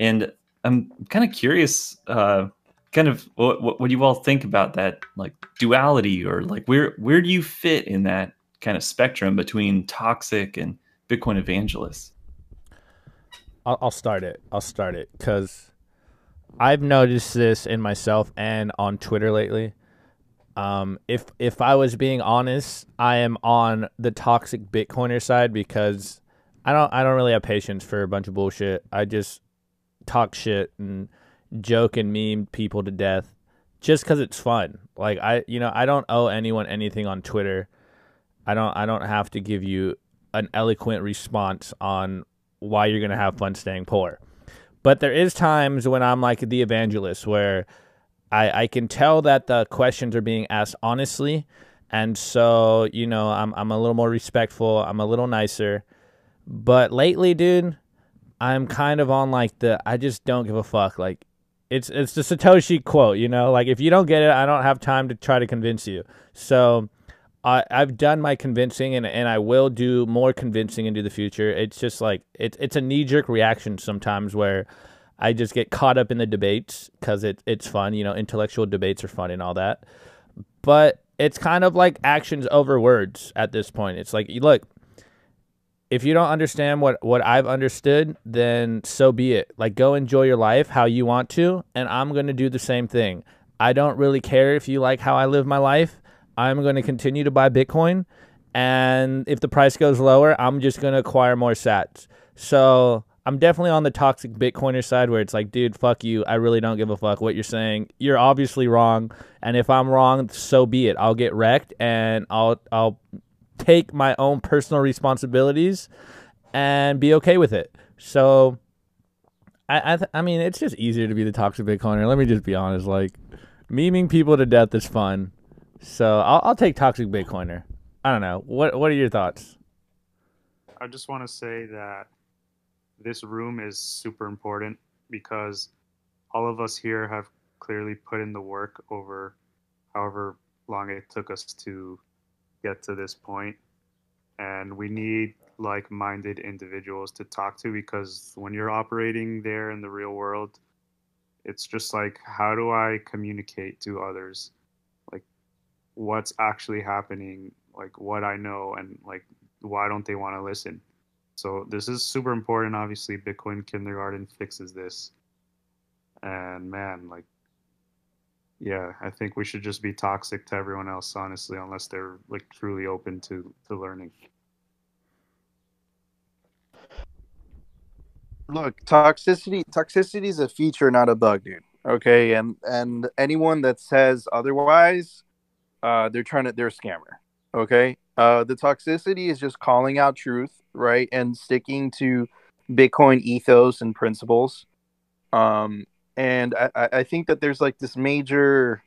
And I'm kind of curious, uh, kind of what, what you all think about that like duality or like where where do you fit in that kind of spectrum between toxic and Bitcoin evangelists?
I'll start it. I'll start it because I've noticed this in myself and on Twitter lately. Um, if if I was being honest, I am on the toxic Bitcoiner side because I don't I don't really have patience for a bunch of bullshit. I just talk shit and joke and meme people to death just because it's fun. Like I you know I don't owe anyone anything on Twitter. I don't I don't have to give you an eloquent response on why you're gonna have fun staying poor. But there is times when I'm like the evangelist where I, I can tell that the questions are being asked honestly and so, you know, I'm I'm a little more respectful, I'm a little nicer. But lately, dude, I'm kind of on like the I just don't give a fuck. Like it's it's the Satoshi quote, you know, like if you don't get it, I don't have time to try to convince you. So I, I've done my convincing and, and I will do more convincing into the future. It's just like it's it's a knee jerk reaction sometimes where I just get caught up in the debates because it, it's fun. You know, intellectual debates are fun and all that. But it's kind of like actions over words at this point. It's like, look, if you don't understand what, what I've understood, then so be it. Like, go enjoy your life how you want to, and I'm going to do the same thing. I don't really care if you like how I live my life. I'm going to continue to buy Bitcoin. And if the price goes lower, I'm just going to acquire more sats. So I'm definitely on the toxic Bitcoiner side where it's like, dude, fuck you. I really don't give a fuck what you're saying. You're obviously wrong. And if I'm wrong, so be it. I'll get wrecked and I'll I'll take my own personal responsibilities and be okay with it. So I I, th- I mean, it's just easier to be the toxic Bitcoiner. Let me just be honest. Like, memeing people to death is fun. So I'll, I'll take toxic Bitcoiner. I don't know. What What are your thoughts?
I just want to say that this room is super important because all of us here have clearly put in the work over however long it took us to get to this point and we need like-minded individuals to talk to because when you're operating there in the real world it's just like how do i communicate to others like what's actually happening like what i know and like why don't they want to listen so this is super important obviously bitcoin kindergarten fixes this and man like yeah, I think we should just be toxic to everyone else, honestly, unless they're like truly open to to learning.
Look, toxicity toxicity is a feature, not a bug, dude. Okay, and and anyone that says otherwise, uh, they're trying to they're a scammer. Okay, uh, the toxicity is just calling out truth, right, and sticking to Bitcoin ethos and principles. Um, and I, I think that there's like this major,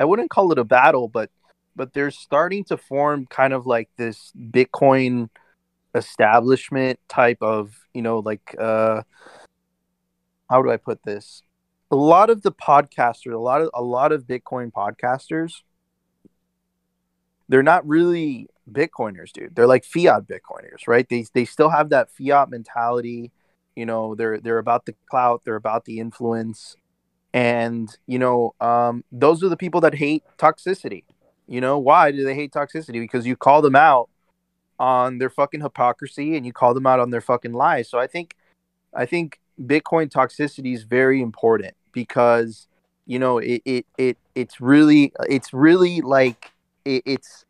I wouldn't call it a battle, but but there's starting to form kind of like this Bitcoin establishment type of you know like uh how do i put this a lot of the podcasters a lot of a lot of bitcoin podcasters they're not really bitcoiners dude. They're like fiat bitcoiners right? They they still have that fiat mentality. You know they're they're about the clout they're about the influence. And you know um those are the people that hate toxicity. You know why do they hate toxicity? Because you call them out on their fucking hypocrisy and you call them out on their fucking lies. So I think I think Bitcoin toxicity is very important because you know it it, it it's really it's really like it, it's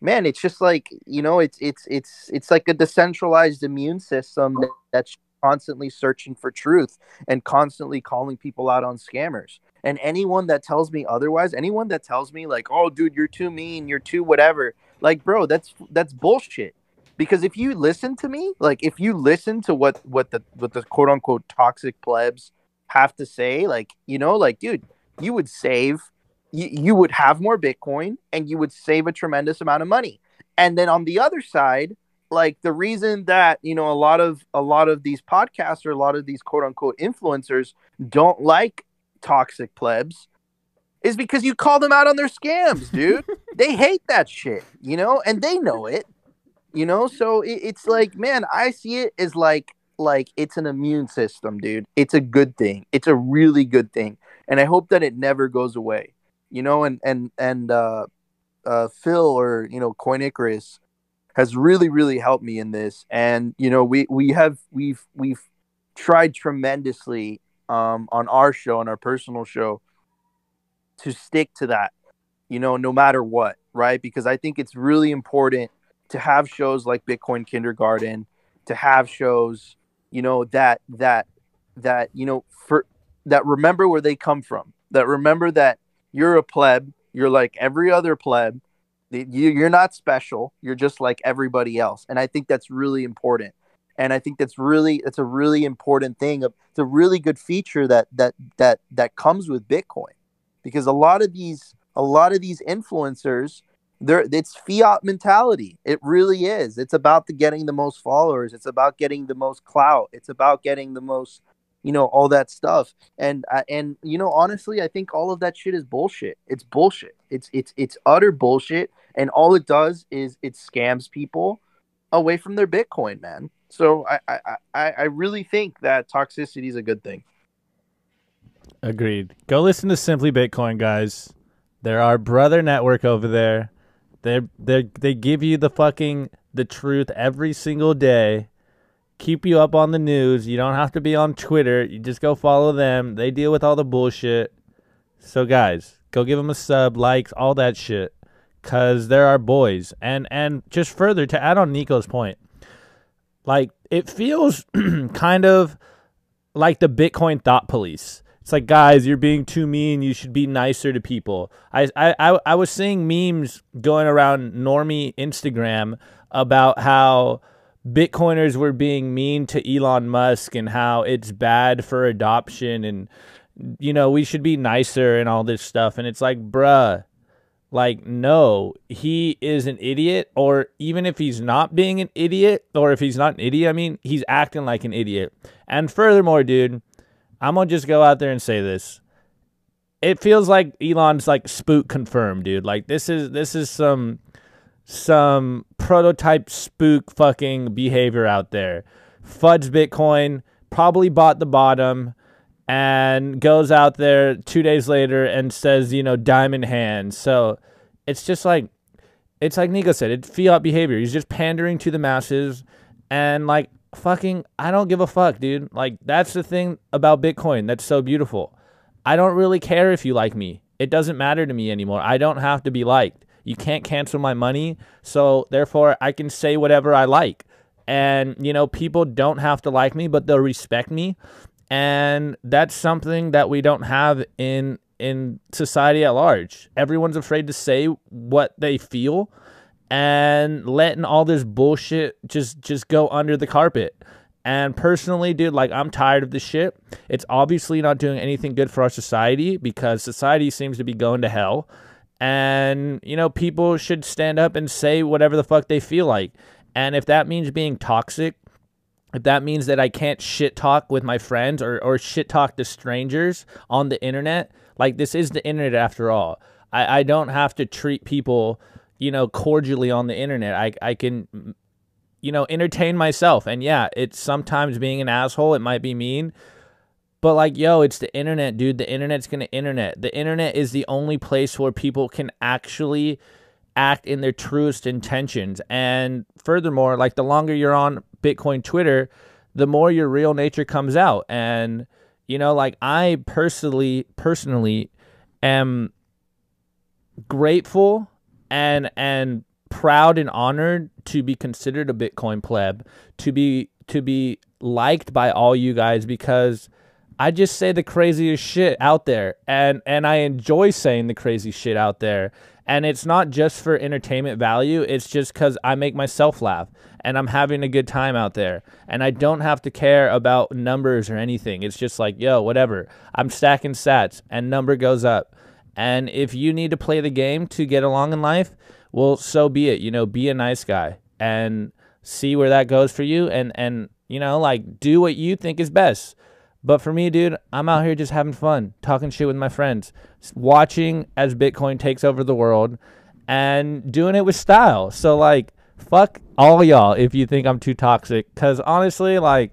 man it's just like you know it's it's it's it's like a decentralized immune system that's constantly searching for truth and constantly calling people out on scammers. And anyone that tells me otherwise anyone that tells me like oh dude you're too mean you're too whatever like bro that's that's bullshit. Because if you listen to me like if you listen to what what the what the quote unquote toxic plebs have to say like you know like dude you would save you, you would have more bitcoin and you would save a tremendous amount of money and then on the other side like the reason that you know a lot of a lot of these podcasts or a lot of these quote unquote influencers don't like toxic plebs is because you call them out on their scams, dude. they hate that shit, you know, and they know it, you know. So it, it's like, man, I see it as like like it's an immune system, dude. It's a good thing. It's a really good thing, and I hope that it never goes away, you know. And and and uh, uh, Phil or you know Coin Icarus has really really helped me in this, and you know we we have we've we've tried tremendously um, on our show on our personal show to stick to that, you know, no matter what, right? Because I think it's really important to have shows like Bitcoin Kindergarten, to have shows, you know, that that that you know for that remember where they come from, that remember that you're a pleb, you're like every other pleb, you're not special, you're just like everybody else, and I think that's really important. And I think that's really that's a really important thing. It's a really good feature that that that that comes with Bitcoin. Because a lot of these a lot of these influencers there it's fiat mentality. It really is. It's about the getting the most followers. It's about getting the most clout. It's about getting the most you know all that stuff and uh, and you know honestly i think all of that shit is bullshit it's bullshit it's it's it's utter bullshit and all it does is it scams people away from their bitcoin man so i i i, I really think that toxicity is a good thing
Agreed. Go listen to Simply Bitcoin, guys. They're our brother network over there. They they they give you the fucking the truth every single day. Keep you up on the news. You don't have to be on Twitter. You just go follow them. They deal with all the bullshit. So guys, go give them a sub, likes, all that shit, cause they're our boys. And and just further to add on Nico's point, like it feels kind of like the Bitcoin thought police it's like, guys, you're being too mean. You should be nicer to people. I, I, I was seeing memes going around normie Instagram about how Bitcoiners were being mean to Elon Musk and how it's bad for adoption and, you know, we should be nicer and all this stuff. And it's like, bruh, like, no, he is an idiot. Or even if he's not being an idiot, or if he's not an idiot, I mean, he's acting like an idiot. And furthermore, dude, I'm gonna just go out there and say this. It feels like Elon's like spook confirmed, dude. Like this is this is some some prototype spook fucking behavior out there. Fuds Bitcoin, probably bought the bottom, and goes out there two days later and says, you know, diamond hands. So it's just like it's like Nico said, it's fiat behavior. He's just pandering to the masses and like fucking I don't give a fuck, dude. Like that's the thing about Bitcoin that's so beautiful. I don't really care if you like me. It doesn't matter to me anymore. I don't have to be liked. You can't cancel my money, so therefore I can say whatever I like. And you know, people don't have to like me, but they'll respect me. And that's something that we don't have in in society at large. Everyone's afraid to say what they feel and letting all this bullshit just just go under the carpet. And personally, dude, like I'm tired of this shit. It's obviously not doing anything good for our society because society seems to be going to hell. And, you know, people should stand up and say whatever the fuck they feel like. And if that means being toxic, if that means that I can't shit talk with my friends or, or shit talk to strangers on the internet, like this is the internet after all. I, I don't have to treat people, you know, cordially on the internet. I, I can, you know, entertain myself. And yeah, it's sometimes being an asshole. It might be mean. But like, yo, it's the internet, dude. The internet's gonna internet. The internet is the only place where people can actually act in their truest intentions. And furthermore, like the longer you're on Bitcoin Twitter, the more your real nature comes out. And you know, like I personally personally am grateful and and proud and honored to be considered a Bitcoin pleb, to be to be liked by all you guys because I just say the craziest shit out there and and I enjoy saying the crazy shit out there and it's not just for entertainment value, it's just cuz I make myself laugh and I'm having a good time out there and I don't have to care about numbers or anything. It's just like, yo, whatever. I'm stacking sats and number goes up. And if you need to play the game to get along in life, well, so be it. You know, be a nice guy and see where that goes for you and and you know, like do what you think is best. But for me, dude, I'm out here just having fun, talking shit with my friends, watching as Bitcoin takes over the world and doing it with style. So like fuck all y'all if you think I'm too toxic cuz honestly, like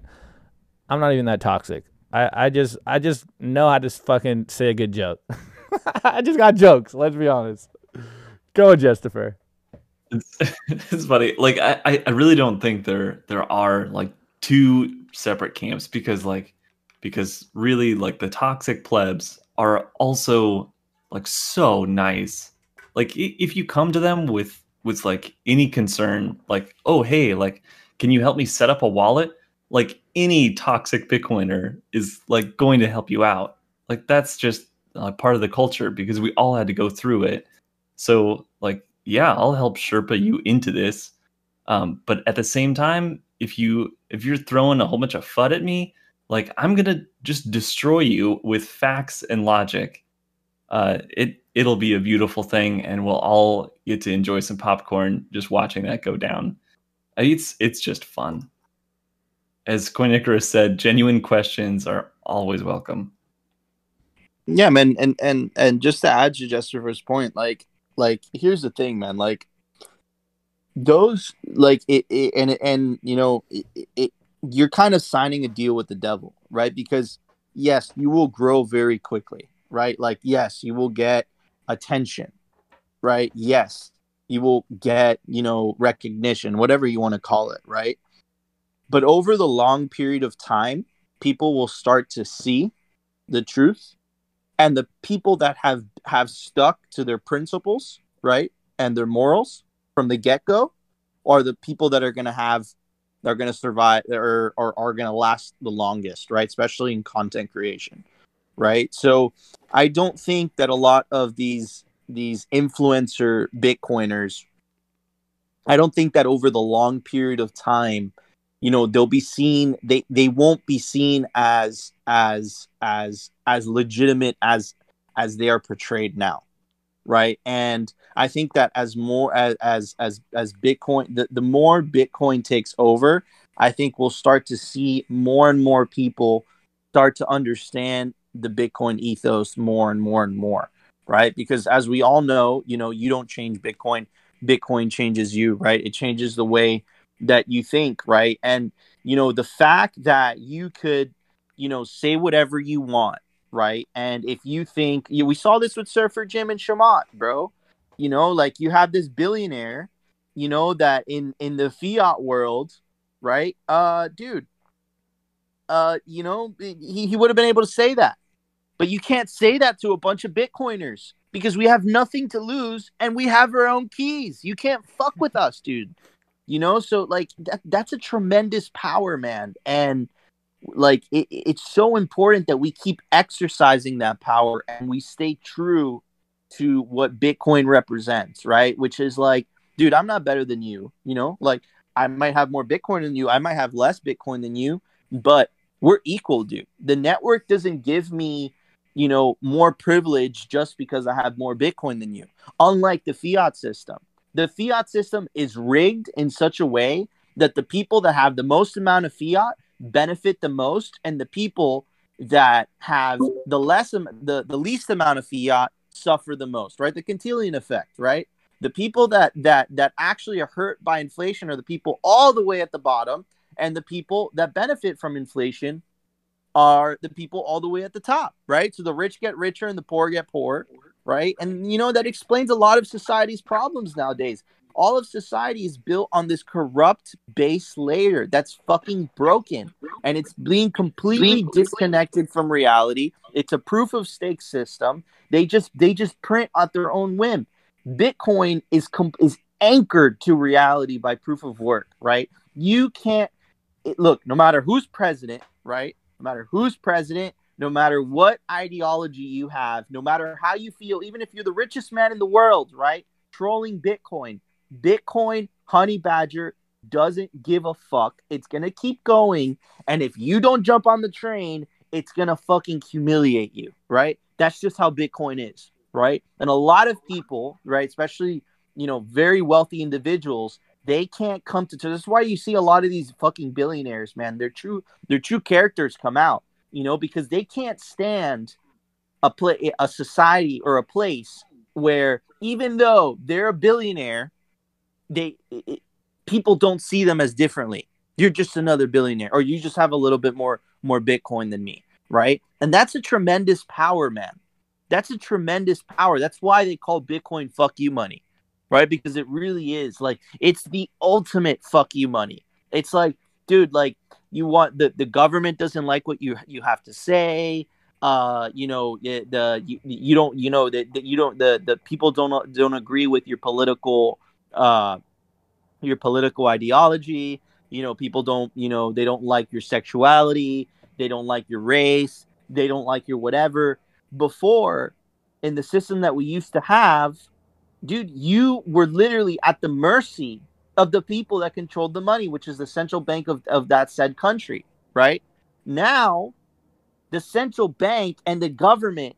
I'm not even that toxic. I, I just I just know how to fucking say a good joke. I just got jokes, let's be honest. Go, Justifer.
It's, it's funny. Like I, I really don't think there there are like two separate camps because like because really like the toxic plebs are also like so nice. Like if you come to them with with like any concern, like oh hey, like can you help me set up a wallet? Like any toxic Bitcoiner is like going to help you out. Like that's just uh, part of the culture because we all had to go through it. So like yeah, I'll help Sherpa you into this. Um, but at the same time, if you if you're throwing a whole bunch of fud at me, like i'm gonna just destroy you with facts and logic. Uh, it it'll be a beautiful thing and we'll all get to enjoy some popcorn just watching that go down. It's it's just fun. As coin icarus said genuine questions are always welcome.
Yeah man and and and just to add to Justifer's point like like here's the thing man like those like it, it and and you know it, it you're kind of signing a deal with the devil, right? Because yes, you will grow very quickly, right? Like yes, you will get attention, right? Yes, you will get, you know, recognition, whatever you want to call it, right? But over the long period of time, people will start to see the truth and the people that have have stuck to their principles, right? And their morals from the get-go are the people that are going to have they're going to survive or, or are going to last the longest, right? Especially in content creation, right? So I don't think that a lot of these these influencer Bitcoiners, I don't think that over the long period of time, you know, they'll be seen. They they won't be seen as as as as legitimate as as they are portrayed now right and i think that as more as as as, as bitcoin the, the more bitcoin takes over i think we'll start to see more and more people start to understand the bitcoin ethos more and more and more right because as we all know you know you don't change bitcoin bitcoin changes you right it changes the way that you think right and you know the fact that you could you know say whatever you want right? And if you think you, we saw this with Surfer Jim and Chamath, bro. You know, like you have this billionaire, you know, that in in the fiat world, right? Uh, dude, uh, you know, he, he would have been able to say that, But you can't say that to a bunch of Bitcoiners because we have nothing to lose and we have our own keys. You can't fuck with us, dude. You know, so like that, that's a tremendous power, man. And like it, it's so important that we keep exercising that power and we stay true to what Bitcoin represents, right? Which is like, dude, I'm not better than you, you know? Like I might have more Bitcoin than you, I might have less Bitcoin than you, but we're equal, dude. The network doesn't give me, you know, more privilege just because I have more Bitcoin than you. Unlike the fiat system. The fiat system is rigged in such a way that the people that have the most amount of fiat benefit the most and the people that have the less the, the least amount of fiat suffer the most, right? The Cantillon effect, right? The people that that that actually are hurt by inflation are the people all the way at the bottom, and the people that benefit from inflation are the people all the way at the top, right? So the rich get richer and the poor get poor, right? And you know that explains a lot of society's problems nowadays. All of society is built on this corrupt base layer that's fucking broken and it's being completely disconnected from reality. It's a proof of stake system. They just they just print at their own whim. Bitcoin is com- is anchored to reality by proof of work, right? You can't it, look, no matter who's president, right? No matter who's president, no matter what ideology you have, no matter how you feel, even if you're the richest man in the world, right? Trolling Bitcoin, Bitcoin Honey Badger doesn't give a fuck. It's going to keep going. And if you don't jump on the train, it's going to fucking humiliate you, right? That's just how Bitcoin is, right? And a lot of people, right, especially, you know, very wealthy individuals, they can't come to this is why you see a lot of these fucking billionaires, man. Their true their true characters come out, you know, because they can't stand a play a society or a place where even though they're a billionaire, they it, people don't see them as differently. You're just another billionaire, or you just have a little bit more more Bitcoin than me, right? And that's a tremendous power, man. That's a tremendous power. That's why they call Bitcoin "fuck you" money right? Because it really is like it's the ultimate fuck you money. It's like, dude, like you want the the government doesn't like what you you have to say. Uh, you know, the, the you, you don't you know that you don't the the people don't don't agree with your political uh your political ideology. You know, people don't you know they don't like your sexuality. They don't like your race. They don't like your whatever. Before, in the system that we used to have, dude, you were literally at the mercy of the people that controlled the money, which is the central bank of, of that said country, right? Now, the central bank and the government,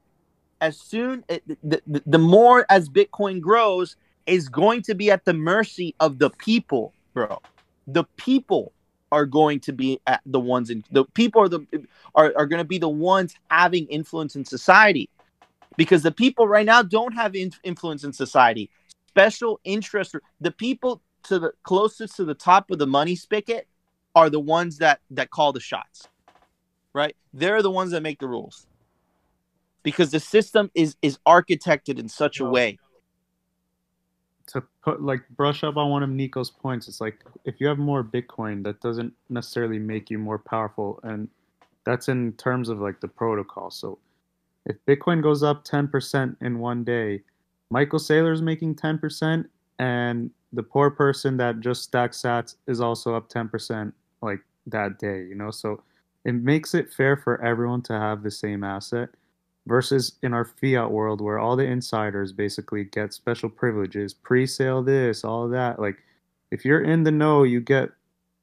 as soon the, the, the more as Bitcoin grows, is going to be at the mercy of the people, bro. The people are going to be at the ones in the people are the are, are going to be the ones having influence in society because the people right now don't have in- influence in society. Special interest, the people to the closest to the top of the money spigot are the ones that that call the shots. Right? They're the ones that make the rules. Because the system is is architected in such a way.
To put like brush up on one of Nico's points, it's like if you have more Bitcoin, that doesn't necessarily make you more powerful, and that's in terms of like the protocol. So if Bitcoin goes up 10% in one day, Michael Saylor's making 10%, and the poor person that just stacks sats is also up 10% like that day, you know? So it makes it fair for everyone to have the same asset versus in our fiat world where all the insiders basically get special privileges, pre-sale this, all that. Like if you're in the know, you get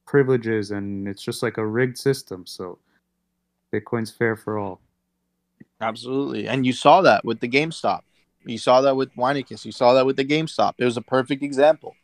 privileges and it's just like a rigged system. So Bitcoin's fair for all.
Absolutely. And you saw that with the GameStop. You saw that with Winekiss. You saw that with the GameStop. It was a perfect example,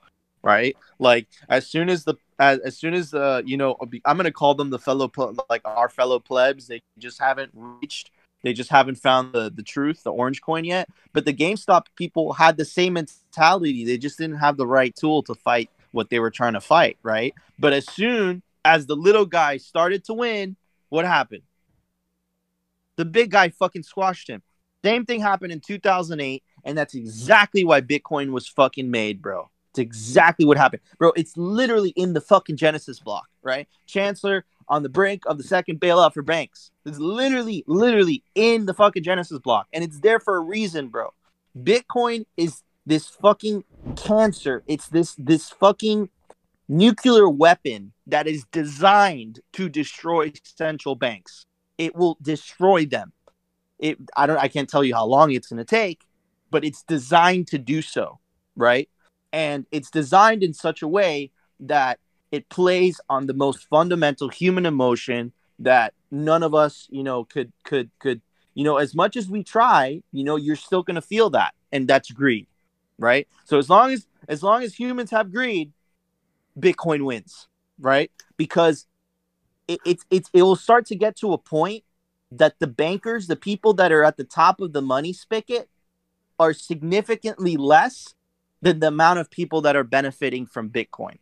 right? Like as soon as the as, as soon as the you know I'm gonna call them the fellow like our fellow plebs. They just haven't reached. They just haven't found the the truth, the orange coin yet. But the GameStop people had the same mentality. They just didn't have the right tool to fight what they were trying to fight, right? But as soon as the little guy started to win, what happened? The big guy fucking squashed him. Same thing happened in 2008, and that's exactly why Bitcoin was fucking made, bro. Exactly what happened, bro. It's literally in the fucking Genesis block, right? Chancellor on the brink of the second bailout for banks. It's literally, literally in the fucking Genesis block, and it's there for a reason, bro. Bitcoin is this fucking cancer. It's this this fucking nuclear weapon that is designed to destroy central banks. It will destroy them. It I don't I can't tell you how long it's going to take, but it's designed to do so, right? And it's designed in such a way that it plays on the most fundamental human emotion that none of us, you know, could could could, you know, as much as we try, you know, you're still going to feel that and that's greed, right? So as long as as long as humans have greed, Bitcoin wins, right? Because it, it, it, it will start to get to a point that the bankers, the people that are at the top of the money spigot, are significantly less than the amount of people that are benefiting from Bitcoin,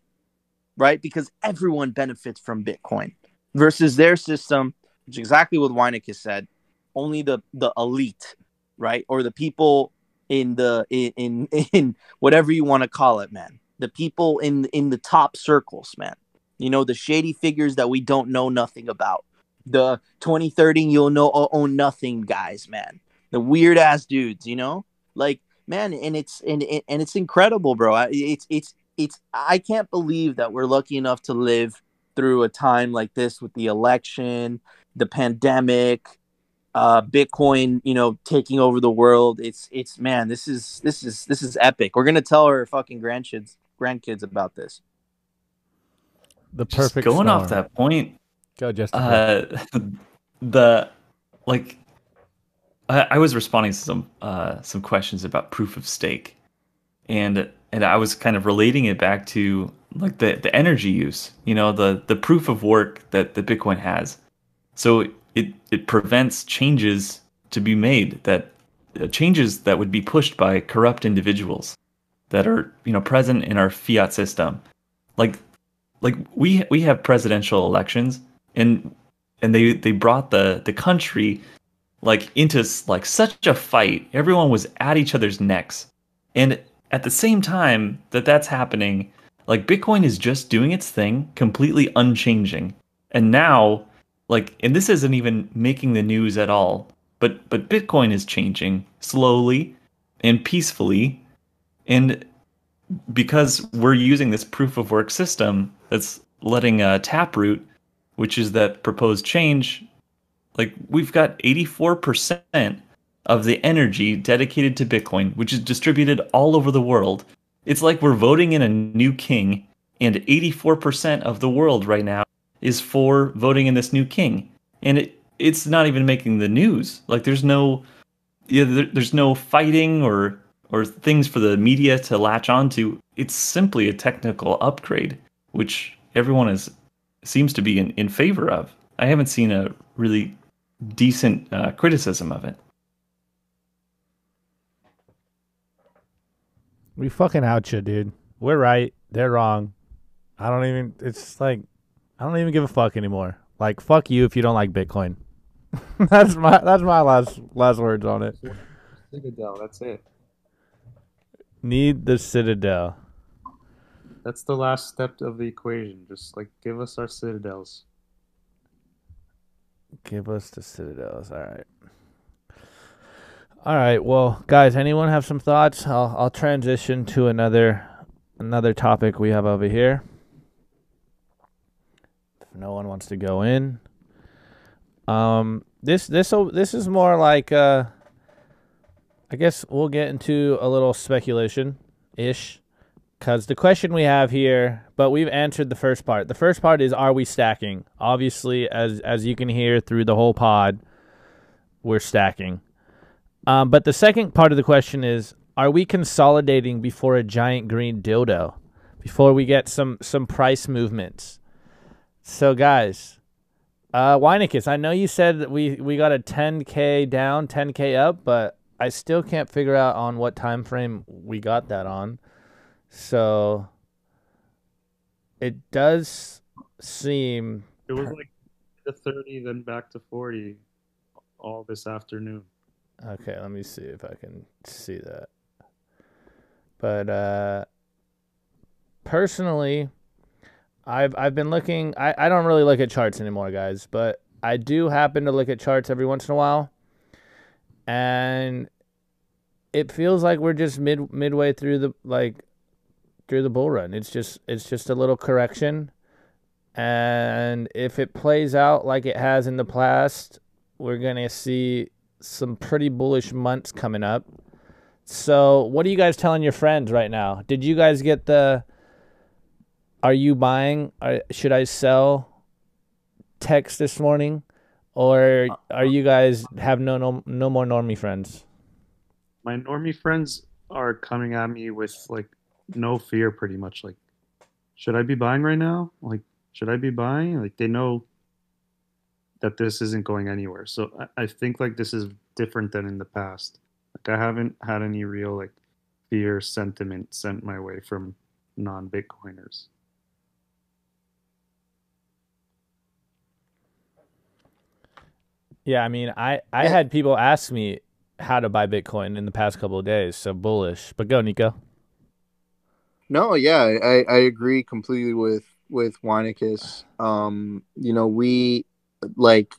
right? Because everyone benefits from Bitcoin versus their system, which exactly what Weineck has said. Only the the elite, right, or the people in the in in, in whatever you want to call it, man. The people in in the top circles, man. You know the shady figures that we don't know nothing about. The 2030 you'll know oh, own nothing guys, man. The weird ass dudes, you know, like man, and it's and and it's incredible, bro. It's it's it's I can't believe that we're lucky enough to live through a time like this with the election, the pandemic, uh, Bitcoin, you know, taking over the world. It's it's man, this is this is this is epic. We're gonna tell our fucking grandkids grandkids about this.
The
Just
perfect
going off that point,
Go, Justin.
uh, the like, I, I was responding to some uh, some questions about proof of stake, and and I was kind of relating it back to like the the energy use. You know, the the proof of work that the Bitcoin has. So it it prevents changes to be made that uh, changes that would be pushed by corrupt individuals that are you know present in our fiat system like like we we have presidential elections and and they they brought the the country like into like such a fight. Everyone was at each other's necks. And at the same time that that's happening like bitcoin is just doing its thing completely unchanging. And now like and this isn't even making the news at all but but bitcoin is changing slowly and peacefully. And because we're using this proof of work system that's letting uh, Taproot, which is that proposed change, like we've got 84% of the energy dedicated to Bitcoin, which is distributed all over the world. It's like we're voting in a new king, and 84% of the world right now is for voting in this new king. And it, it's not even making the news. Like there's no yeah, there, there's no fighting or or things for the media to latch onto. It's simply a technical upgrade, which everyone is seems to be in, in favor of. I haven't seen a really decent uh, criticism of it.
We fucking out you, dude. We're right. They're wrong. I don't even. It's like I don't even give a fuck anymore. Like fuck you if you don't like Bitcoin. that's my that's my last last words on it.
Citadel, that's it.
Need the Citadel.
That's the last step of the equation. Just like give us our citadels.
Give us the Citadels. All right. All right. Well, guys, anyone have some thoughts? I'll I'll transition to another another topic we have over here. If no one wants to go in, um, this this this is more like uh, I guess we'll get into a little speculation ish. Because the question we have here, but we've answered the first part. The first part is, are we stacking? Obviously, as as you can hear through the whole pod, we're stacking. Um, but the second part of the question is, are we consolidating before a giant green dildo? Before we get some some price movements. So, guys, uh, Weinicus, I know you said that we we got a 10k down, 10k up, but I still can't figure out on what time frame we got that on. So it does seem
It was like the 30, then back to 40 all this afternoon.
okay. Let me see if I can see that. But uh, personally, I've I've been looking. I, I don't really look at charts anymore, guys, but I do happen to look at charts every once in a while, and it feels like we're just mid midway through the like through the bull run. It's just it's just a little correction, and if it plays out like it has in the past, we're gonna see some pretty bullish months coming up. So, what are you guys telling your friends right now? Did you guys get the are you buying? Are, should I sell text this morning? Or are you guys have no no no more normie friends?
My normie friends are coming at me with like no fear pretty much like should I be buying right now? Like should I be buying? Like they know that this isn't going anywhere. So I, I think like this is different than in the past. Like I haven't had any real like fear sentiment sent my way from non Bitcoiners.
Yeah, I mean, I I had people ask me how to buy Bitcoin in the past couple of days, so bullish. But go, Nico.
No, yeah, I, I agree completely with with Weinicus. Um, you know, we like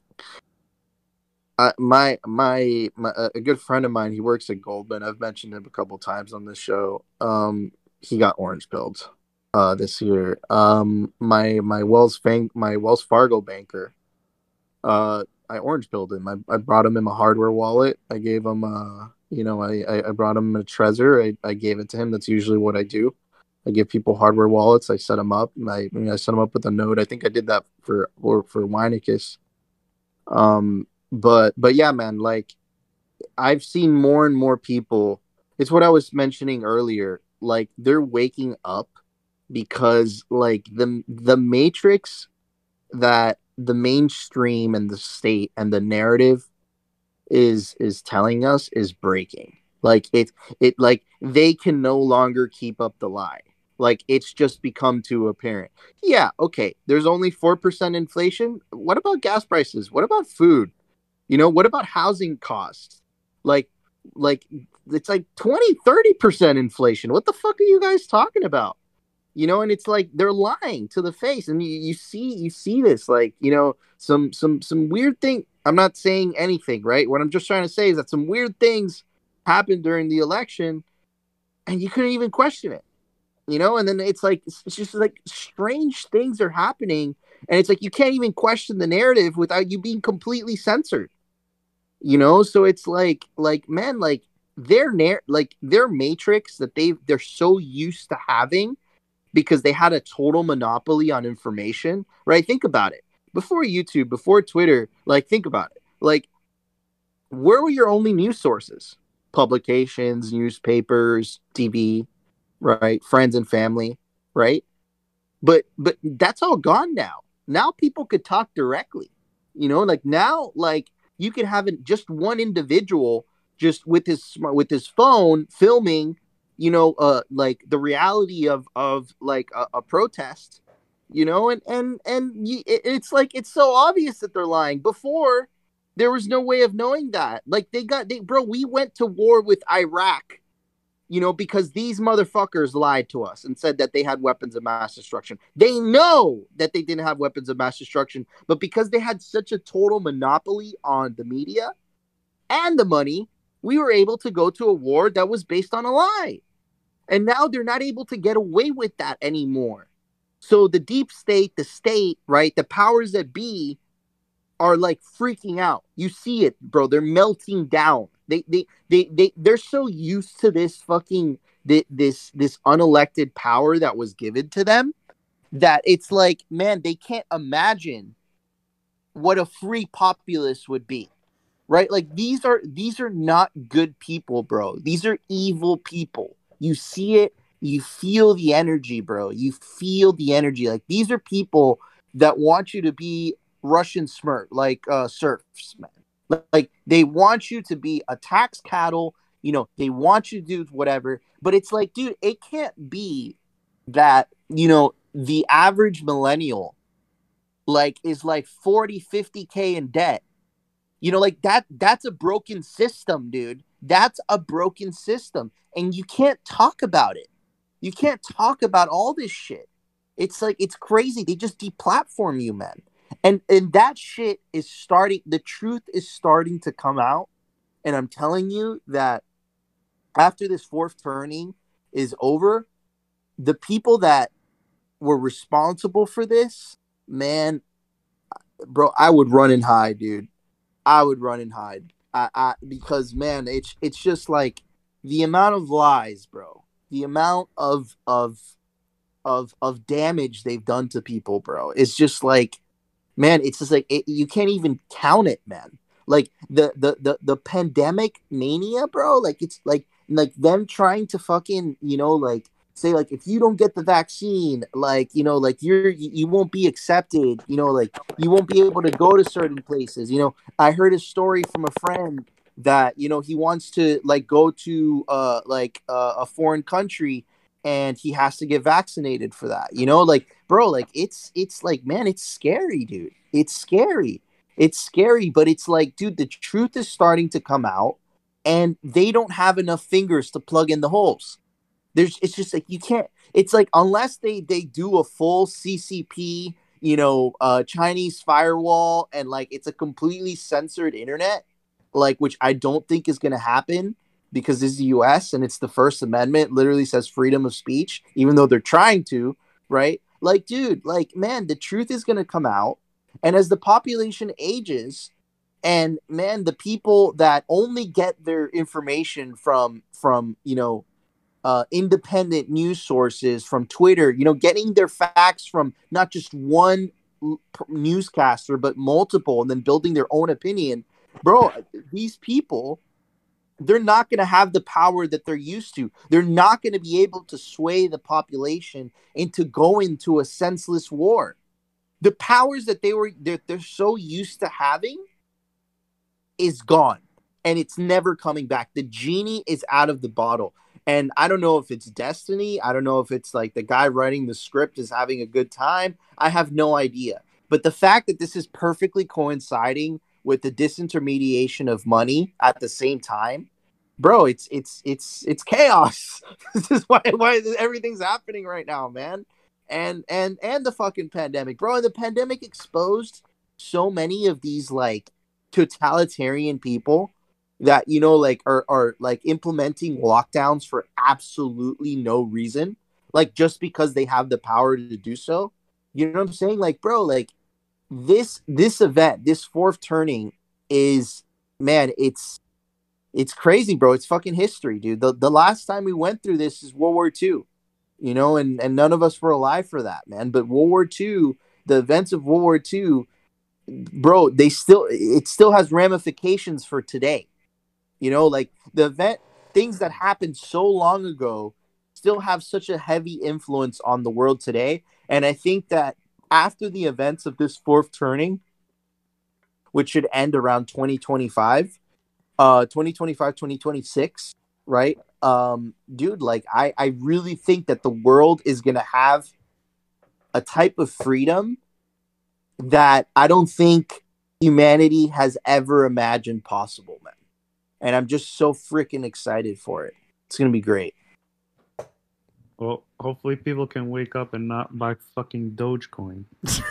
uh, my my my a good friend of mine. He works at Goldman. I've mentioned him a couple times on this show. Um, he got orange pilled uh this year. Um, my my Wells bank my Wells Fargo banker. Uh, I orange pilled him. I, I brought him in a hardware wallet. I gave him uh you know I I, I brought him a Trezor. I, I gave it to him. That's usually what I do. I give people hardware wallets. I set them up. I, I, mean, I set them up with a node. I think I did that for for for Weinicus. Um, but but yeah, man, like I've seen more and more people. It's what I was mentioning earlier. Like they're waking up because like the the matrix that the mainstream and the state and the narrative is is telling us is breaking. Like it it like they can no longer keep up the lie. Like it's just become too apparent. Yeah, okay. There's only 4% inflation. What about gas prices? What about food? You know, what about housing costs? Like like it's like 20 30% inflation. What the fuck are you guys talking about? You know, and it's like they're lying to the face and you, you see you see this like, you know, some some some weird thing. I'm not saying anything, right? What I'm just trying to say is that some weird things happened during the election and you couldn't even question it you know? And then it's like it's just like strange things are happening. And it's like you can't even question the narrative without you being completely censored you know? So it's like like man like their narr- like their matrix that they they're so used to having because they had a total monopoly on information right? Think about it. Before youtube before twitter like think about it. Like where were your only news sources? Publications, newspapers, TV, right? Friends and family, right? But but that's all gone now. Now people could talk directly. You know, like now like you could have just one individual just with his with his phone filming, you know, uh like the reality of of like a, a protest, you know, and and and it's like it's so obvious that they're lying. Before there was no way of knowing that. Like they got they bro, we went to war with Iraq, you know, because these motherfuckers lied to us and said that they had weapons of mass destruction. They know that they didn't have weapons of mass destruction, but because they had such a total monopoly on the media and the money, we were able to go to a war that was based on a lie. And now they're not able to get away with that anymore. So the deep state, the state, right, the powers that be are like freaking out. You see it, bro. They're melting down. They they they they they're so used to this fucking this this unelected power that was given to them that it's like, man, they can't imagine what a free populace would be. Right? Like these are these are not good people, bro. These are evil people. You see it, you feel the energy, bro. You feel the energy. Like these are people that want you to be Russian smirk, like uh, serfs. Like they want you to be a tax cattle. You know, they want you to do whatever. But it's like, dude, it can't be that you know the average millennial like is like 40 50k in debt you know like that that's a broken system dude that's a broken system and you can't talk about it You can't talk about all this shit. It's like it's crazy. They just deplatform you, man. And and that shit is starting the truth is starting to come out. And I'm telling you that after this fourth turning is over, the people that were responsible for this, man, bro, I would run and hide, dude. I would run and hide. I, I because man, it's it's just like the amount of lies, bro. The amount of of of of damage they've done to people, bro. It's just like, man, it's just like it, you can't even count it, man. Like the the the the pandemic mania, bro. Like it's like like them trying to fucking you know like say like if you don't get the vaccine like you know like you're you, won't be accepted you know like you won't be able to go to certain places you know i heard a story from a friend that you know he wants to like go to uh like uh, a foreign country and he has to get vaccinated for that you know like bro like it's it's like man it's scary dude. It's scary. It's scary but it's like dude the truth is starting to come out and they don't have enough fingers to plug in the holes. There's it's just like you can't it's like unless they they do a full ccp you know uh chinese firewall and like it's a completely censored internet like which i don't think is going to happen because this is the us and it's the first amendment literally says freedom of speech even though they're trying to right like dude like man the truth is going to come out and as the population ages and man the people that only get their information from from you know uh, independent news sources from Twitter, you know, getting their facts from not just one newscaster, but multiple, and then building their own opinion. Bro, these people, they're not going to have the power that they're used to. They're not going to be able to sway the population into going to a senseless war. The powers that they were they're, they're so used to having is gone and it's never coming back. The genie is out of the bottle. And I don't know if it's destiny. I don't know if it's like the guy writing the script is having a good time. I have no idea. But the fact that this is perfectly coinciding with the disintermediation of money at the same time, bro, it's it's it's it's chaos. this is why why everything's happening right now, man. And and and the fucking pandemic, bro. And the pandemic exposed so many of these like totalitarian people that you know like are, are like implementing lockdowns for absolutely no reason like just because they have the power to do so you know what i'm saying like bro like this this event this fourth turning is man it's it's crazy bro. It's fucking history dude. The, the last time we went through this is world war ii you know and and none of us were alive for that man. But world war ii the events of world war ii bro they still it still has ramifications for today. You know, like the event things that happened so long ago still have such a heavy influence on the world today. And I think that after the events of this fourth turning, which should end around 2025, uh 2025, 2026, right? Um, dude, like I, I really think that the world is gonna have a type of freedom that I don't think humanity has ever imagined possible, man and I'm just so freaking excited for it. It's gonna be great.
Well, hopefully people can wake up and not buy fucking Dogecoin.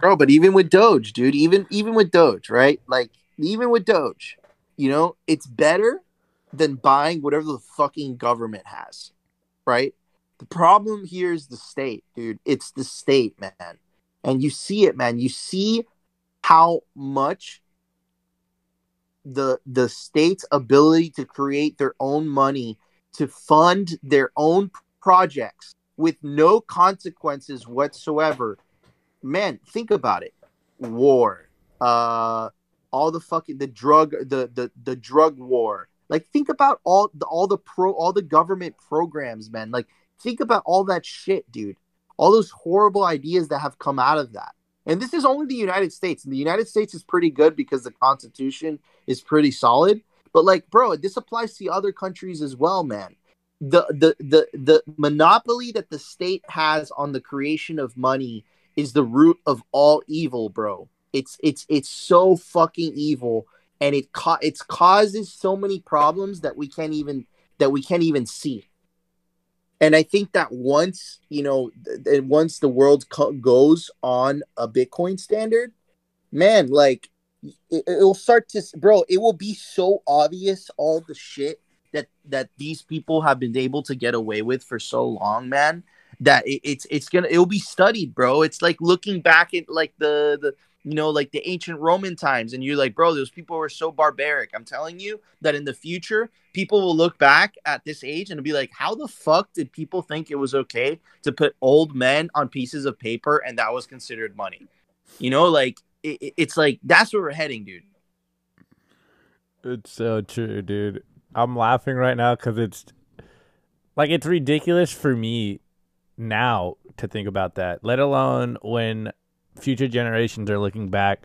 Bro, but even with Doge, dude, even even with Doge, right? Like even with Doge, you know, it's better than buying whatever the fucking government has, right? The problem here is the state, dude. It's the state, man. And you see it, man. You see how much the the state's ability to create their own money to fund their own projects with no consequences whatsoever. Man, think about it. War, uh all the fucking the drug the the the drug war. Like think about all the all the pro all the government programs, man. Like think about all that shit, dude. All those horrible ideas that have come out of that. And this is only the United States. And the United States is pretty good because the Constitution is pretty solid. But like, bro, this applies to other countries as well, man. The the the the monopoly that the state has on the creation of money is the root of all evil, bro. It's it's it's so fucking evil, and it co- it's causes so many problems that we can't even that we can't even see. And I think that once you know, th- once the world co- goes on a Bitcoin standard, man, like it, it'll start to, bro. It will be so obvious all the shit that that these people have been able to get away with for so long, man. That it, it's it's gonna it'll be studied, bro. It's like looking back at like the the you know like the ancient Roman times, and you're like, bro, those people were so barbaric. I'm telling you that in the future, people will look back at this age and be like, how the fuck did people think it was okay to put old men on pieces of paper and that was considered money? You know, like it, it- it's like that's where we're heading, dude.
It's so true, dude. I'm laughing right now because it's like it's ridiculous for me now to think about that. Let alone when future generations are looking back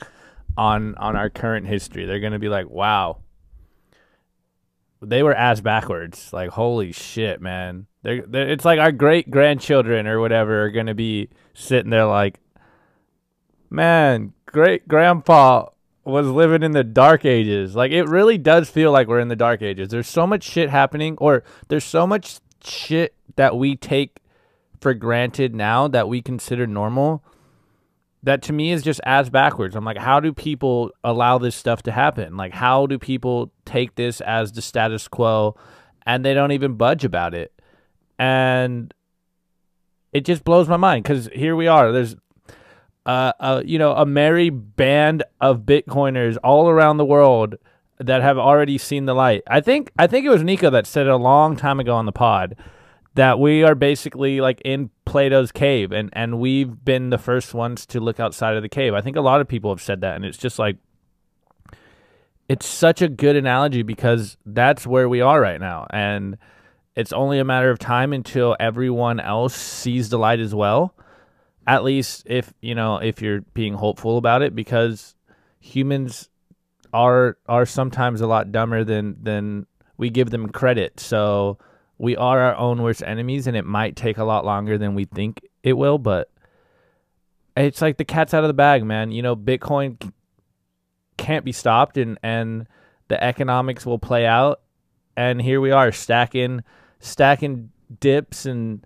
on on our current history, they're gonna be like, "Wow, they were ass backwards." Like, holy shit, man! They're, they're, it's like our great grandchildren or whatever are gonna be sitting there like, "Man, great grandpa was living in the dark ages. Like it really does feel like we're in the dark ages. There's so much shit happening or there's so much shit that we take for granted now that we consider normal that to me is just as backwards. I'm like how do people allow this stuff to happen? Like how do people take this as the status quo and they don't even budge about it? And it just blows my mind cuz here we are. There's uh, uh, you know, a merry band of Bitcoiners all around the world that have already seen the light. I think I think it was Nico that said it a long time ago on the pod that we are basically like in Plato's cave and and we've been the first ones to look outside of the cave. I think a lot of people have said that and it's just like it's such a good analogy because that's where we are right now and it's only a matter of time until everyone else sees the light as well at least if you know if you're being hopeful about it because humans are are sometimes a lot dumber than than we give them credit so we are our own worst enemies and it might take a lot longer than we think it will but it's like the cat's out of the bag man. You know bitcoin can't be stopped and and the economics will play out and here we are stacking stacking dips and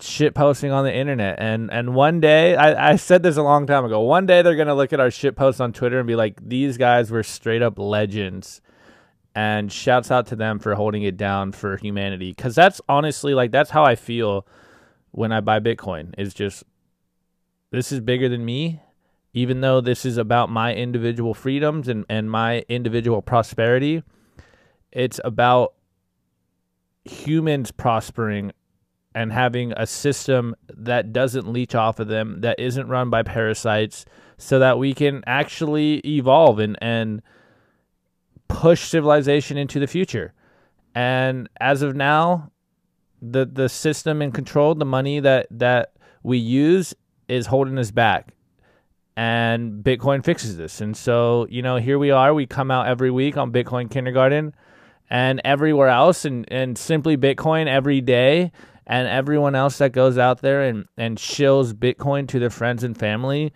shit posting on the internet and and one day I, I said this a long time ago one day they're gonna look at our shit posts on twitter and be like these guys were straight up legends and shouts out to them for holding it down for humanity. Because that's honestly like that's how i feel when i buy bitcoin it's just this is bigger than me even though this is about my individual freedoms and, and my individual prosperity it's about humans prospering and having a system that doesn't leech off of them, that isn't run by parasites, so that we can actually evolve and, and push civilization into the future. And as of now, the the system and control, the money that, that we use is holding us back. And Bitcoin fixes this. And so, you know, here we are. We come out every week on Bitcoin Kindergarten and everywhere else and, and simply Bitcoin every day and everyone else that goes out there and, and shills Bitcoin to their friends and family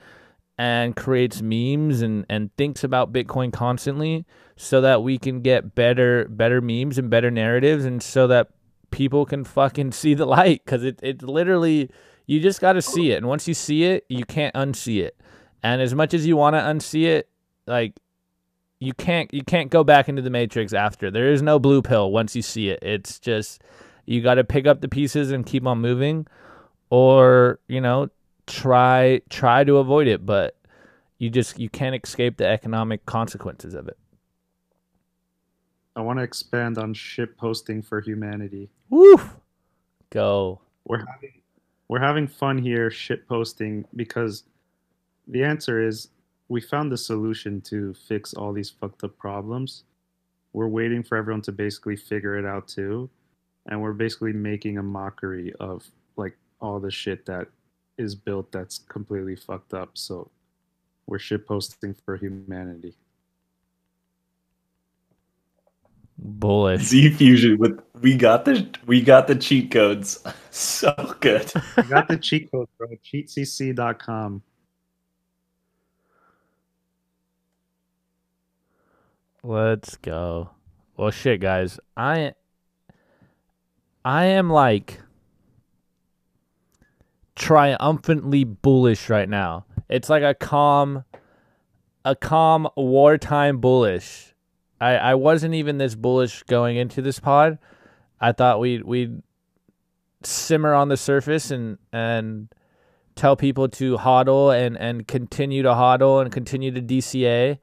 and creates memes and, and thinks about Bitcoin constantly so that we can get better better memes and better narratives and so that people can fucking see the light. Because it, it literally you just got to see it. And once you see it you can't unsee it. And as much as you want to unsee it like you can't you can't go back into the matrix after. There is no blue pill once you see it. It's just you got to pick up the pieces and keep on moving or you know try try to avoid it. But you just you can't escape the economic consequences of it
I want to expand on shit posting for humanity.
Woo! go
We're having we're having fun here shit posting because the answer is we found the solution to fix all these fucked up problems. We're waiting for everyone to basically figure it out too. And we're basically making a mockery of like all the shit that is built that's completely fucked up. So we're shit posting for humanity.
Bullish
Z Fusion with we got the we got the cheat codes. So good.
I got the cheat code, bro. Cheatcc.com.
let's go well shit guys i I am like triumphantly bullish right now. It's like a calm a calm wartime bullish. I I wasn't even this bullish going into this pod. I thought we'd we'd simmer on the surface and and tell people to hodl and and continue to hodl and continue to DCA.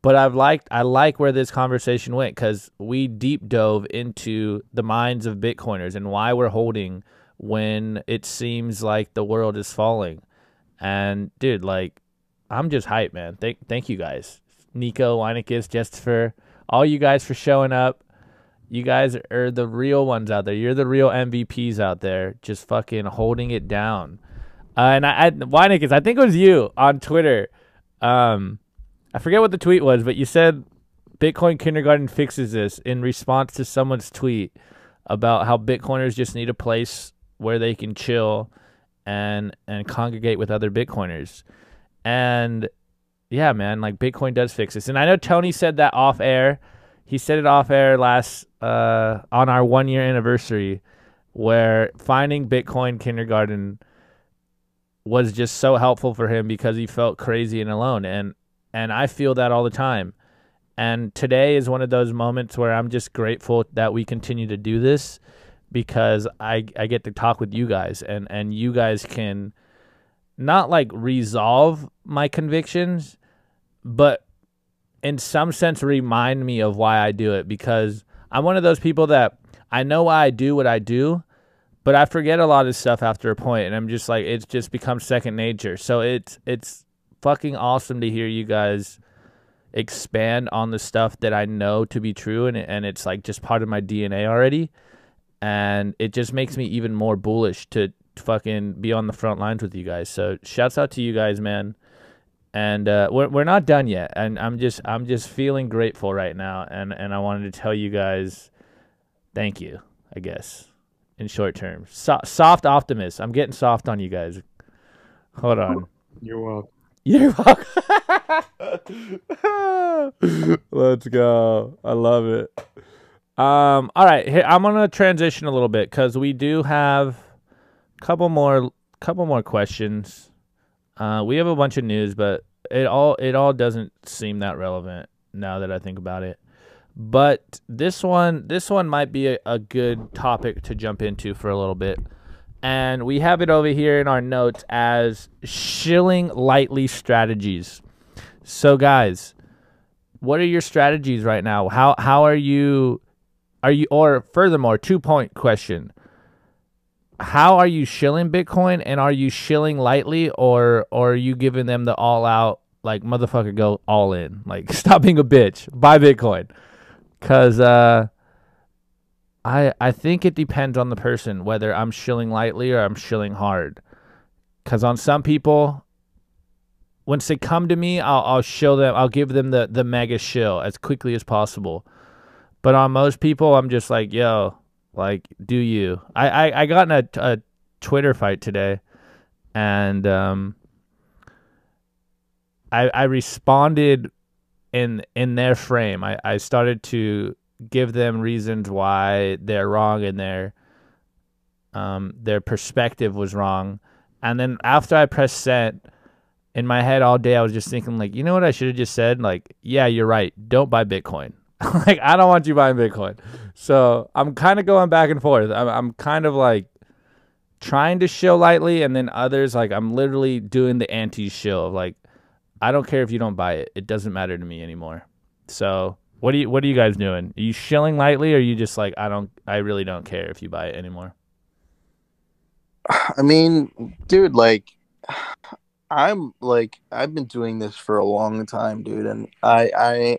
But I've liked I like where this conversation went because we deep dove into the minds of Bitcoiners and why we're holding when it seems like the world is falling. And dude, like, I'm just hyped, man. Thank thank you guys, Nico, Weinicus, just for all you guys for showing up. You guys are the real ones out there. You're the real MVPs out there, just fucking holding it down. Uh, and I, I Weinicus, I think it was you on Twitter. Um, I forget what the tweet was, but you said Bitcoin Kindergarten fixes this in response to someone's tweet about how Bitcoiners just need a place where they can chill and and congregate with other Bitcoiners. And yeah, man, like Bitcoin does fix this. And I know Tony said that off air. He said it off air last uh on our 1 year anniversary where finding Bitcoin kindergarten was just so helpful for him because he felt crazy and alone and and I feel that all the time. And today is one of those moments where I'm just grateful that we continue to do this because I I get to talk with you guys and and you guys can not like resolve my convictions but in some sense remind me of why I do it because I'm one of those people that I know why I do what I do but I forget a lot of stuff after a point and I'm just like it's just become second nature. So it's it's fucking awesome to hear you guys expand on the stuff that I know to be true and and it's like just part of my DNA already and it just makes me even more bullish to fucking be on the front lines with you guys. So shouts out to you guys, man. And uh, we're we're not done yet, and I'm just I'm just feeling grateful right now, and and I wanted to tell you guys, thank you. I guess in short term, so, soft optimist. I'm getting soft on you guys. Hold on.
You're welcome.
You're welcome. Let's go. I love it. Um, all right, here, I'm gonna transition a little bit because we do have a couple more, couple more questions. Uh, we have a bunch of news, but it all it all doesn't seem that relevant now that I think about it. But this one, this one might be a, a good topic to jump into for a little bit, and we have it over here in our notes as shilling lightly strategies. So, guys, what are your strategies right now? How how are you? Are you or furthermore, two point question. How are you shilling Bitcoin and are you shilling lightly or or are you giving them the all out like motherfucker go all in? Like stop being a bitch. Buy Bitcoin. Cause uh I I think it depends on the person whether I'm shilling lightly or I'm shilling hard. Cause on some people once they come to me, I'll I'll show them I'll give them the the mega shill as quickly as possible. But on most people, I'm just like, yo, like, do you? I I, I got in a, a Twitter fight today, and um, I I responded in in their frame. I I started to give them reasons why they're wrong and their um their perspective was wrong, and then after I pressed send. In my head all day, I was just thinking, like, you know what I should have just said? Like, yeah, you're right. Don't buy Bitcoin. like I don't want you buying Bitcoin. So I'm kind of going back and forth. I'm, I'm kind of like trying to show lightly, and then others like I'm literally doing the anti show. Like I don't care if you don't buy it. It doesn't matter to me anymore. So what do you what are you guys doing? Are you shilling lightly, or are you just like I don't I really don't care if you buy it anymore?
I mean, dude, like I'm like I've been doing this for a long time, dude, and I I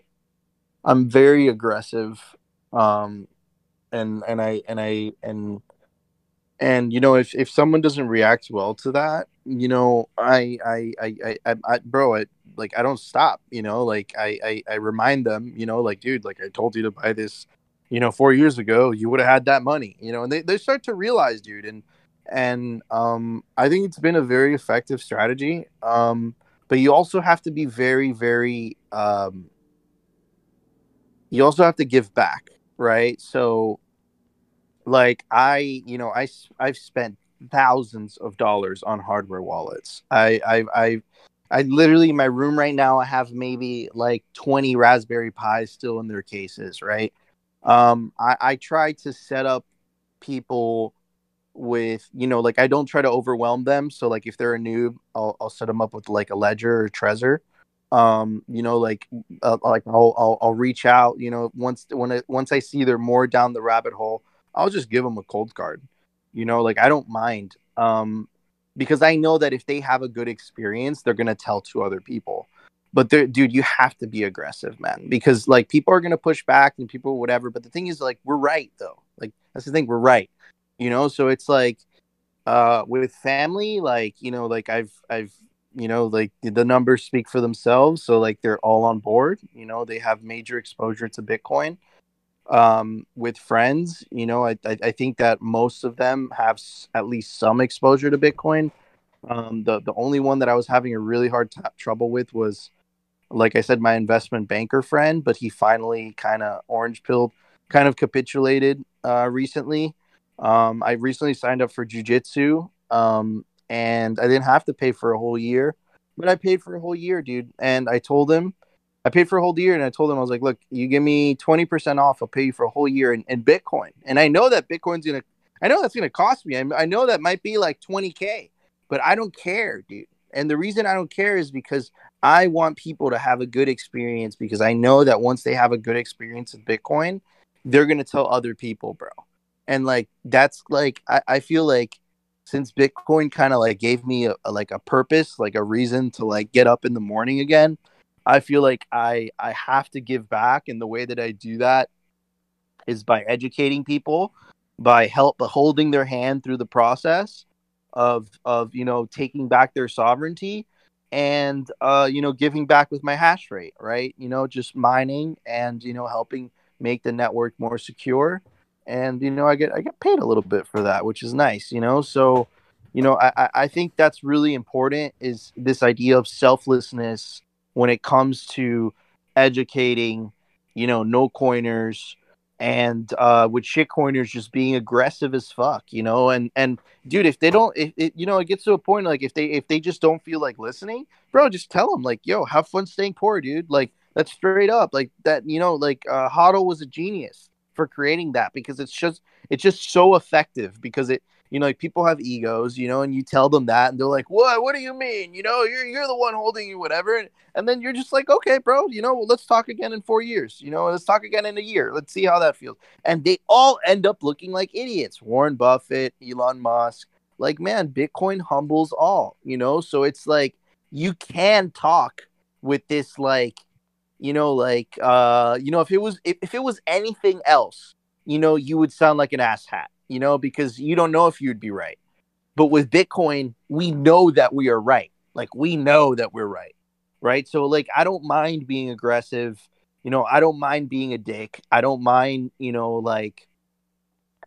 I'm very aggressive, um, and and I and I and and you know if if someone doesn't react well to that, you know I I I I, I, I bro, it like I don't stop, you know, like I, I I remind them, you know, like dude, like I told you to buy this, you know, four years ago, you would have had that money, you know, and they they start to realize, dude, and and um, I think it's been a very effective strategy. Um, but you also have to be very, very. Um, you also have to give back, right? So,
like I, you know, I I've spent thousands of dollars on hardware wallets. I I I I literally in my room right now I have maybe like 20 Raspberry Pis still in their cases, right? Um I I try to set up people with, you know, like I don't try to overwhelm them, so like if they're a noob, I'll I'll set them up with like a Ledger or Trezor. Um, you know, like uh, like I'll, I'll I'll reach out, you know, once when it, once I see they're more down the rabbit hole, I'll just give them a Coldcard. You know, like I don't mind. Um, because I know that if they have a good experience, they're gonna tell to other people. But dude, you have to be aggressive, man, because like people are gonna push back and people whatever. But the thing is, like, we're right though. Like that's the thing, we're right. You know, so it's like uh with family, like you know, like I've I've you know like the- numbers speak for themselves. So like they're all on board. You know, they have major exposure to Bitcoin um, with friends. You know, I, I, I think that most of them have s- at least some exposure to Bitcoin. Um, the the only one that I was having a really hard t- trouble with was, like I said, my investment banker friend. But he finally kind of orange pilled, kind of capitulated uh, recently. Um, I recently signed up for jujitsu, um, and I didn't have to pay for a whole year, but I paid for a whole year, dude. And I told him I paid for a whole year and I told him, I was like, look, you give me 20% off, I'll pay you for a whole year in, in Bitcoin. And I know that Bitcoin's going to, I know that's going to cost me. I, I know that might be like 20K, but I don't care, dude. And the reason I don't care is because I want people to have a good experience because I know that once they have a good experience with Bitcoin, they're going to tell other people, bro. And like, that's like, I, I feel like since Bitcoin kind of like gave me a, a, like a purpose, like a reason to like get up in the morning again, I feel like I I have to give back, and the way that I do that is by educating people, by help by holding their hand through the process of of you know taking back their sovereignty, and uh, you know giving back with my hash rate, right? You know, just mining and you know helping make the network more secure, and you know I get I get paid a little bit for that, which is nice, you know. So, you know, I I- think that's really important is this idea of selflessness when it comes to educating, you know, no coiners and uh with shit coiners just being aggressive as fuck, you know, and and dude, if they don't if it, you know, it gets to a point like if they if they just don't feel like listening, bro, just tell them like, yo, have fun staying poor, dude. Like that's straight up. Like that, you know, like uh Hodl was a genius for creating that because it's just it's just so effective because it you know, like people have egos, you know, and you tell them that, and they're like, "What? What do you mean? You know, you're you're the one holding you, whatever." And, and then you're just like, "Okay, bro, you know, let's talk again in four years. You know, let's talk again in a year. Let's see how that feels." And they all end up looking like idiots. Warren Buffett, Elon Musk. Like, man, Bitcoin humbles all. You know, so it's like you can talk with this, like, you know, like, uh, you know, if it was if, if it was anything else, you know, you would sound like an asshat you know, because you don't know if you'd be right. But with Bitcoin, we know that we are right. Like we know that we're right. Right. So like I don't mind being aggressive. You know, I don't mind being a dick. I don't mind, you know, like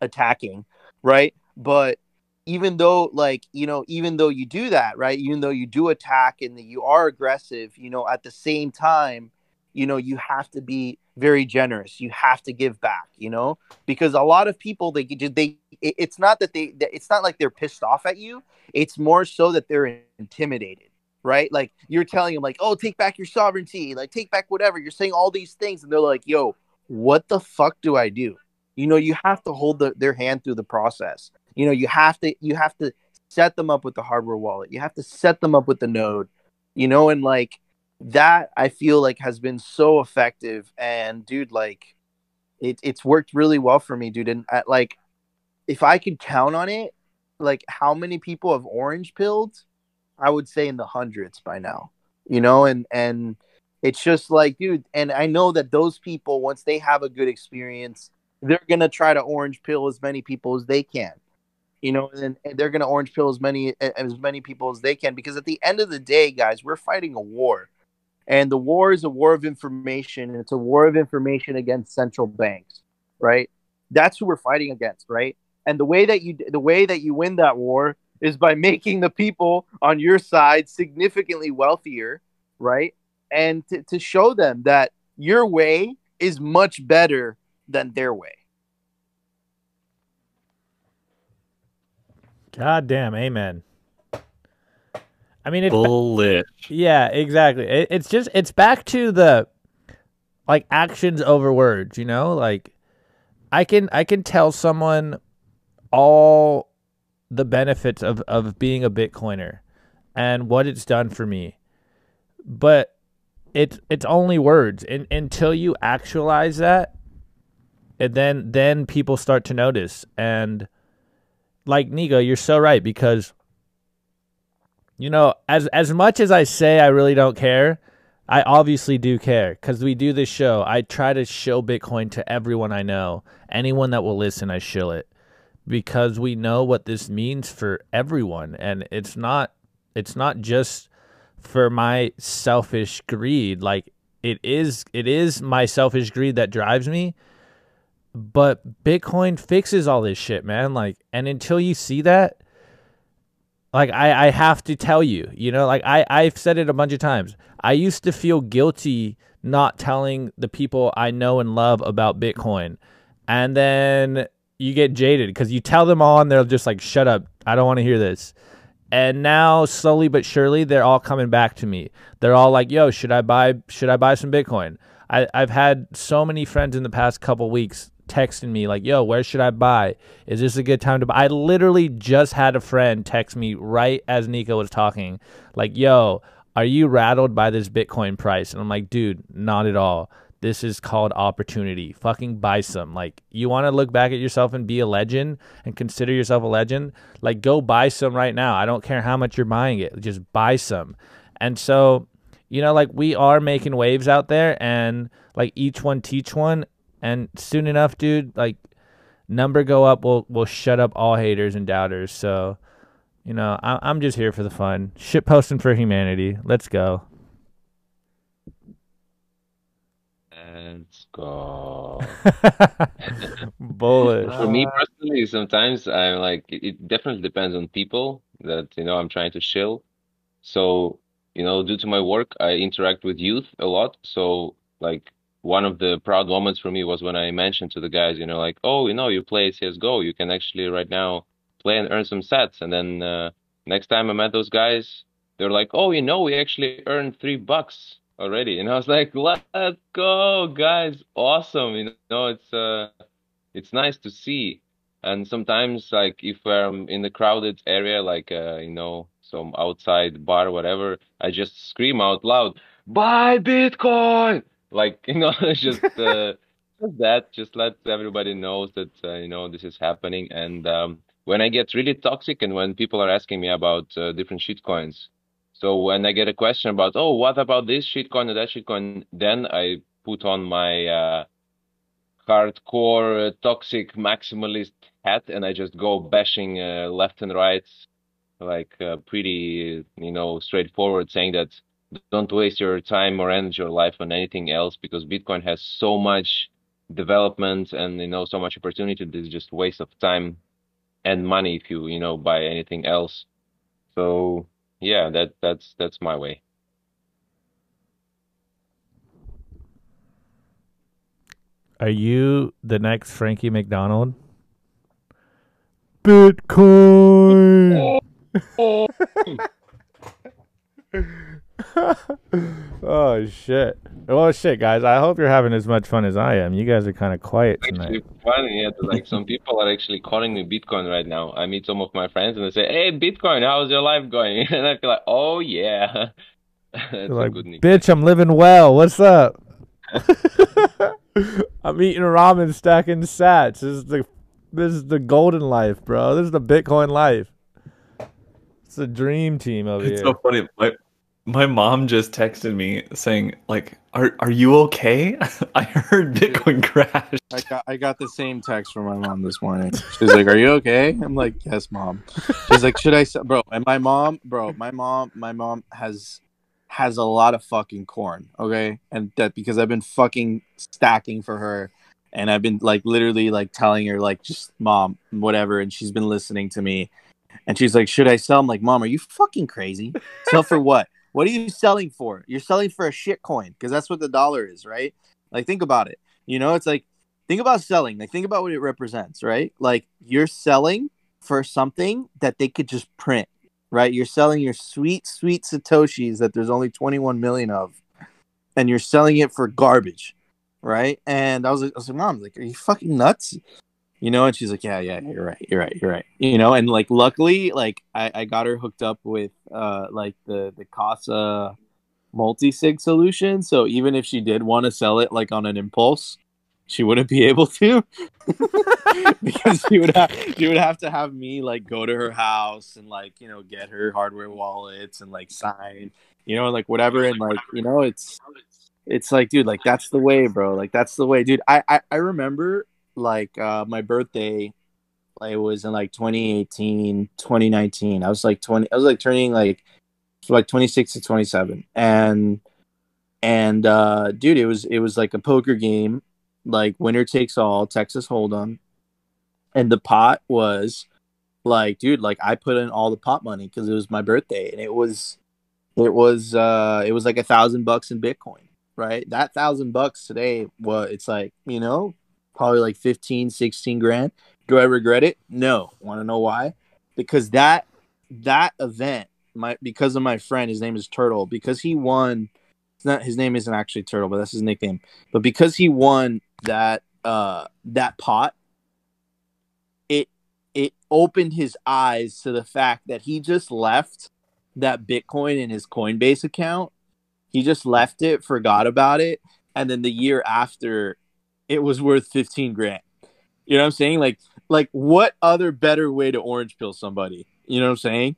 attacking, right? But even though like, you know, even though you do that, right? Even though you do attack and you are aggressive, you know, at the same time, you know, you have to be very generous. You have to give back, you know? because a lot of people they they it's not that they it's not like they're pissed off at you. It's more so that they're intimidated right? Like you're telling them like oh take back your sovereignty. Like take back whatever. You're saying all these things and they're like yo what the fuck do i do? You know you have to hold the, their hand through the process. You know you have to you have to set them up with the hardware wallet. You have to set them up with the node you know? And like that i feel like has been so effective and dude like it, it's worked really well for me, dude. And I, like, if I could count on it, like how many people have orange pilled, I would say in the hundreds by now. You know, and and it's just like, dude. And I know that those people, once they have a good experience, they're gonna try to orange pill as many people as they can. You know, and, and they're gonna orange pill as many as many people as they can because at the end of the day, guys, we're fighting a war and the war is a war of information and it's a war of information against central banks right? That's who we're fighting against right? And the way that you the way that you win that war is by making the people on your side significantly wealthier right? And to, to show them that your way is much better than their way.
God damn, amen. I mean, it's
Bullish.
Yeah, exactly. It, it's just it's back to the like actions over words, you know? Like I can I can tell someone all the benefits of of being a bitcoiner and what it's done for me. But it's it's only words and until you actualize that and then then people start to notice and like Nico, you're so right because you know, as as much as I say I really don't care, I obviously do care because we do this show. I try to show Bitcoin to everyone I know. Anyone that will listen, I show it because we know what this means for everyone, and it's not it's not just for my selfish greed. Like it is it is my selfish greed that drives me. But Bitcoin fixes all this shit, man. Like, and until you see that, like I, I have to tell you, you know, like I, I've said it a bunch of times. I used to feel guilty not telling the people I know and love about Bitcoin. And then you get jaded because you tell them all and they're just like, shut up. I don't want to hear this. And now slowly but surely they're all coming back to me. They're all like, yo, should I buy should I buy some Bitcoin? I, I've had so many friends in the past couple weeks texting me like, "Yo, where should I buy? Is this a good time to buy?" I literally just had a friend text me right as Nico was talking, like, "Yo, are you rattled by this Bitcoin price?" And I'm like, "Dude, not at all. This is called opportunity. Fucking buy some. Like, you want to look back at yourself and be a legend and consider yourself a legend? Like, go buy some right now. I don't care how much you're buying it. Just buy some." And so, you know, like we are making waves out there and like each one teach one and soon enough, dude, like number go up will will shut up all haters and doubters. So, you know, I, I'm just here for the fun. Shit posting for humanity. Let's go.
Let's go.
Bullish.
For me personally, sometimes I'm like, it it definitely depends on people that, you know, I'm trying to chill. So, you know, due to my work, I interact with youth a lot. So, like, one of the proud moments for me was when I mentioned to the guys, you know, like, oh, you know, you play CSGO, you can actually right now play and earn some sats. And then uh, next time I met those guys, they're like, oh, you know, we actually earned three bucks already. And I was like, let's go, guys, awesome. You know, it's uh, it's nice to see. And sometimes, like, if I'm in the crowded area, like, uh, you know, some outside bar, whatever, I just scream out loud, buy Bitcoin! Like, you know, just uh, that, just let everybody knows that, uh, you know, this is happening. And um, when I get really toxic and when people are asking me about uh, different shitcoins, so when I get a question about, oh, what about this shitcoin or that shitcoin, then I put on my uh, hardcore uh, toxic maximalist hat and I just go bashing uh, left and right, like uh, pretty, you know, straightforward, saying that don't waste your time or energy or life on anything else because Bitcoin has so much development and you know so much opportunity. This is just waste of time and money if you you know buy anything else. So yeah, that that's that's my way.
Are you the next Frankie McDonald? Bitcoin. oh shit. Well shit guys, I hope you're having as much fun as I am. You guys are kind of quiet tonight.
Actually, funny, yeah. Like some people are actually calling me Bitcoin right now. I meet some of my friends and they say, "Hey, Bitcoin, how's your life going?" And I feel like, "Oh yeah." That's
You're
a
like,
good nickname.
bitch, I'm living well. What's up? I'm eating ramen, stacking sats. This is the this is the golden life, bro. This is the Bitcoin life. It's a dream team over
It's
here.
so funny. My my mom just texted me saying, like, are are you okay? I heard Bitcoin crash.
I got I got the same text from my mom this morning. She's like, "Are you okay?" I'm like, "Yes, mom." She's like, "Should I, bro?" And my mom, bro, my mom, my mom has has a lot of fucking corn. Okay, and that because I've been fucking stacking for her, and I've been like literally like telling her like, just mom, whatever, and she's been listening to me, and she's like, "Should I sell?" I'm like, "Mom, are you fucking crazy? Sell for what? What are you selling for? You're selling for a shit coin because that's what the dollar is, right? Like, think about it. You know, it's like think about selling. Like think about what it represents, right? Like you're selling
for something that they could just print, right? You're selling your sweet, sweet Satoshis that there's only 21 million of, and you're selling it for garbage, right? And I was like, I was like, Mom, like, are you fucking nuts? You know, and she's like, Yeah, yeah, you're right, you're right, you're right. You know, and like luckily, like I, I got her hooked up with uh like the the Casa multi-sig solution. So even if she did want to sell it like on an impulse, she wouldn't be able to. Because she would have she would have to have me like go to her house and like you know get her hardware wallets and like sign you know like whatever. And like you know it's it's like dude like that's the way bro. Like that's the way. Dude i i, I remember like uh my birthday it was in like 2018 2019 i was like 20 i was like turning like like 26 to 27 and and uh dude it was it was like a poker game like winner takes all texas hold'em. And the pot was like dude like i put in all the pot money because it was my birthday. And it was it was uh it was like a thousand bucks in bitcoin right? That thousand bucks today what it's like you know probably like 15 16 grand. Do i regret it? No. Want to know why? Because that that event my because of my friend his name is turtle because he won it's not his name isn't actually turtle but that's his nickname. But because he won that uh that pot it it opened his eyes to the fact that he just left that bitcoin in his coinbase account. He just left it forgot about it and then the year after it was worth 15 grand. You know what i'm saying? Like like what other better way to orange pill somebody? You know what i'm saying?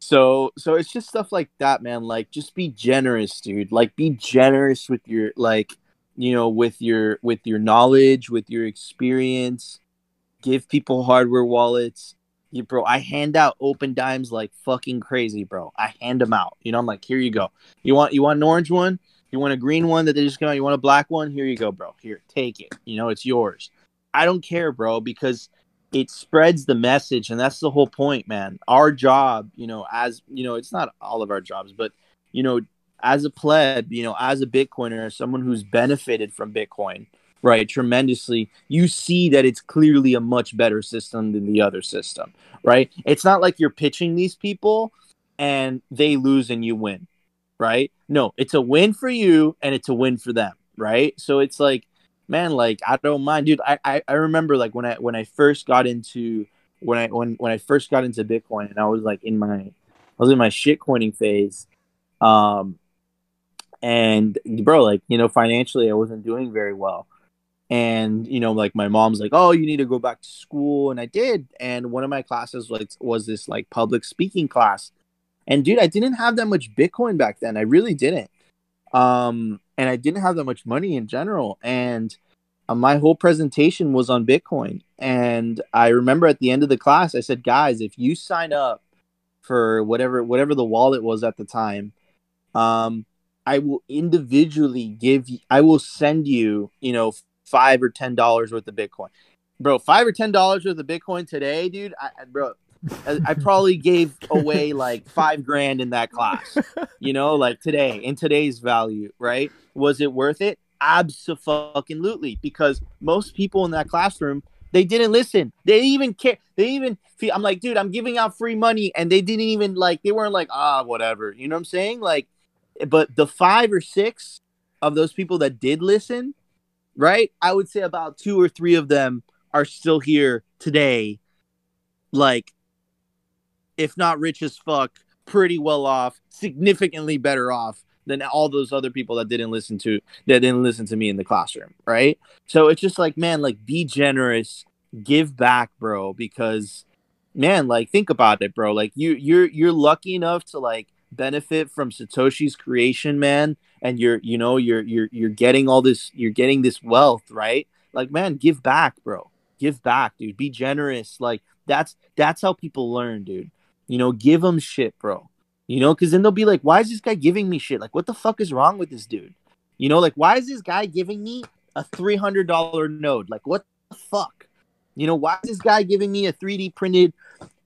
So so it's just stuff like that man. Like just be generous dude. Like be generous with your like you know with your with your knowledge with your experience. Give people hardware wallets. You bro i hand out Opendimes like fucking crazy bro. I hand them out. You know i'm like here you go. You want you want an orange one you want a green one that they just out? You want a black one? Here you go bro. Here take it. You know it's yours. I don't care bro because it spreads the message and that's the whole point man. Our job you know as you know it's not all of our jobs but you know as a pleb you know as a bitcoiner someone who's benefited from bitcoin right tremendously you see that it's clearly a much better system than the other system right? It's not like you're pitching these people and they lose and you win right no it's a win for you and it's a win for them right so it's like man, like I don't mind, dude. I, I, I remember like when I when I first got into when I when when I first got into Bitcoin and I was like in my I was in my shit coining phase. Um and bro, like, you know, financially I wasn't doing very well. And, you know, like my mom's like, Oh, you need to go back to school. And I did. And one of my classes like was this like public speaking class. And dude, I didn't have that much Bitcoin back then. I really didn't. Um and I didn't have that much money in general. And uh, my whole presentation was on Bitcoin. And I remember at the end of the class, I said, guys, if you sign up for whatever whatever the wallet was at the time, um, I will individually give you, I will send you, you know, five or ten dollars worth of Bitcoin. Bro, five or ten dollars worth of Bitcoin today, dude. I, bro, I probably gave away like five grand in that class, you know, like today in today's value, right? Was it worth it? Absolutely, because most people in that classroom they didn't listen. They didn't even care. They even feel. I'm like, dude, I'm giving out free money, and they didn't even like. They weren't like, ah, whatever. You know what I'm saying? Like, but the five or six of those people that did listen, right? I would say about two or three of them are still here today, like if not rich as fuck, pretty well off, significantly better off than all those other people that didn't listen to that didn't listen to me in the classroom, right? So it's just like, man, like be generous, give back, bro, because man, like think about it, bro. Like you you're you're lucky enough to like benefit from Satoshi's creation, man, and you're you know, you're you're you're getting all this you're getting this wealth, right? Like man, give back, bro. Give back, dude. Be generous. Like that's that's how people learn, dude. You know, give them shit, bro. You know, because then they'll be like, why is this guy giving me shit? Like, what the fuck is wrong with this dude? You know, like, why is this guy giving me a $300 node? Like, what the fuck? You know, why is this guy giving me a 3D printed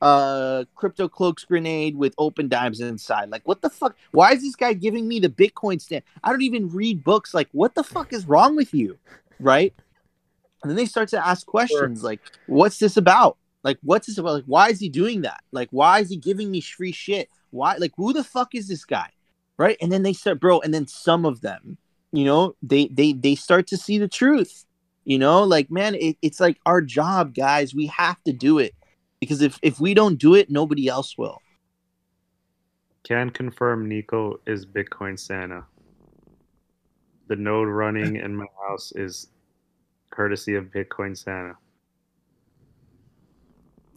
uh CryptoCloaks grenade with Opendimes inside? Like, what the fuck? Why is this guy giving me the Bitcoin stand? I don't even read books. Like, what the fuck is wrong with you? Right? And then they start to ask questions like, what's this about? Like, what's this about? Like, why is he doing that? Like, why is he giving me free shit? Why? Like, who the fuck is this guy? Right? And then they start, bro. And then some of them, you know, they they they start to see the truth. You know, like man, it, it's like our job, guys. We have to do it because if if we don't do it, nobody else will.
Can confirm Nico is Bitcoin Santa. The node running in my house is courtesy of Bitcoin Santa.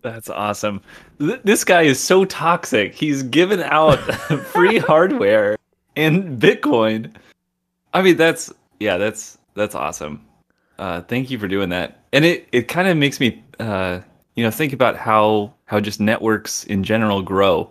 That's awesome. Th- this guy is so toxic. He's given out free hardware and Bitcoin. I mean, that's yeah, that's that's awesome. Uh, thank you for doing that. And it it kind of makes me uh, you know think about how how just networks in general grow.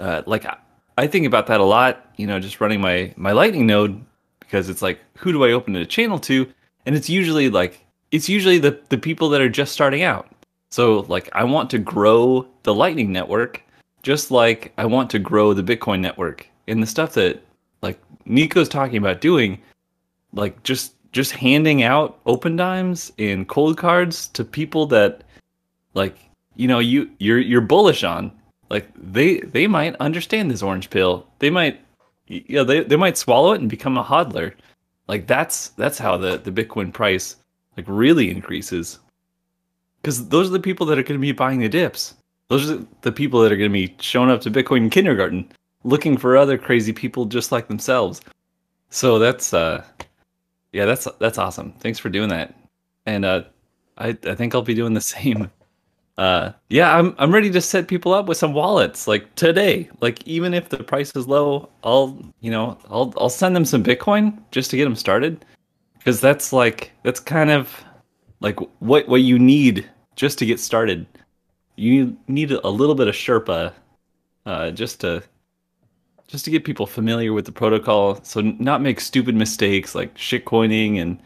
Uh, like I, I think about that a lot. You know, just running my my Lightning node because it's like who do I open a channel to? And it's usually like it's usually the the people that are just starting out. So like I want to grow the Lightning network just like I want to grow the Bitcoin network. And the stuff that like Nico's talking about doing, like just just handing out Opendimes and Coldcards to people that like you know you you're you're bullish on. Like they they might understand this orange pill. They might you know they, they might swallow it and become a hodler. Like that's that's how the the bitcoin price like really increases because those are the people that are going to be buying the dips those are the people that are going to be showing up to bitcoin kindergarten looking for other crazy people just like themselves so that's uh yeah, that's that's awesome. Thanks for doing that. And uh I I think I'll be doing the same. Uh yeah, I'm I'm ready to set people up with some wallets like today. Like even if the price is low, I'll, you know, I'll I'll send them some Bitcoin just to get them started cuz that's like that's kind of like what what you need just to get started. You need a little bit of Sherpa uh just to just to get people familiar with the protocol so not make stupid mistakes like shitcoining and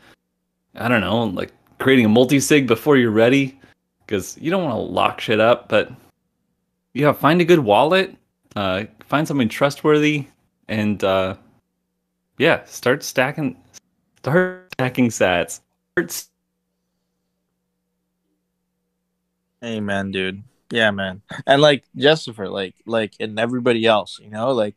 i don't know like creating a multi-sig before you're ready because you don't want to lock shit up but yeah find a good wallet uh, find something trustworthy and uh, yeah start stacking start stacking sats start
Amen, dude. Yeah, man. And like Justifer, like like and everybody else, you know, like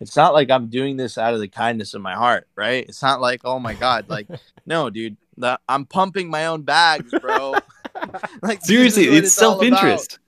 it's not like I'm doing this out of the kindness of my heart, right? It's not like, oh my god, like no, dude, the, I'm pumping my own bags, bro. like
seriously
what
it's self-interest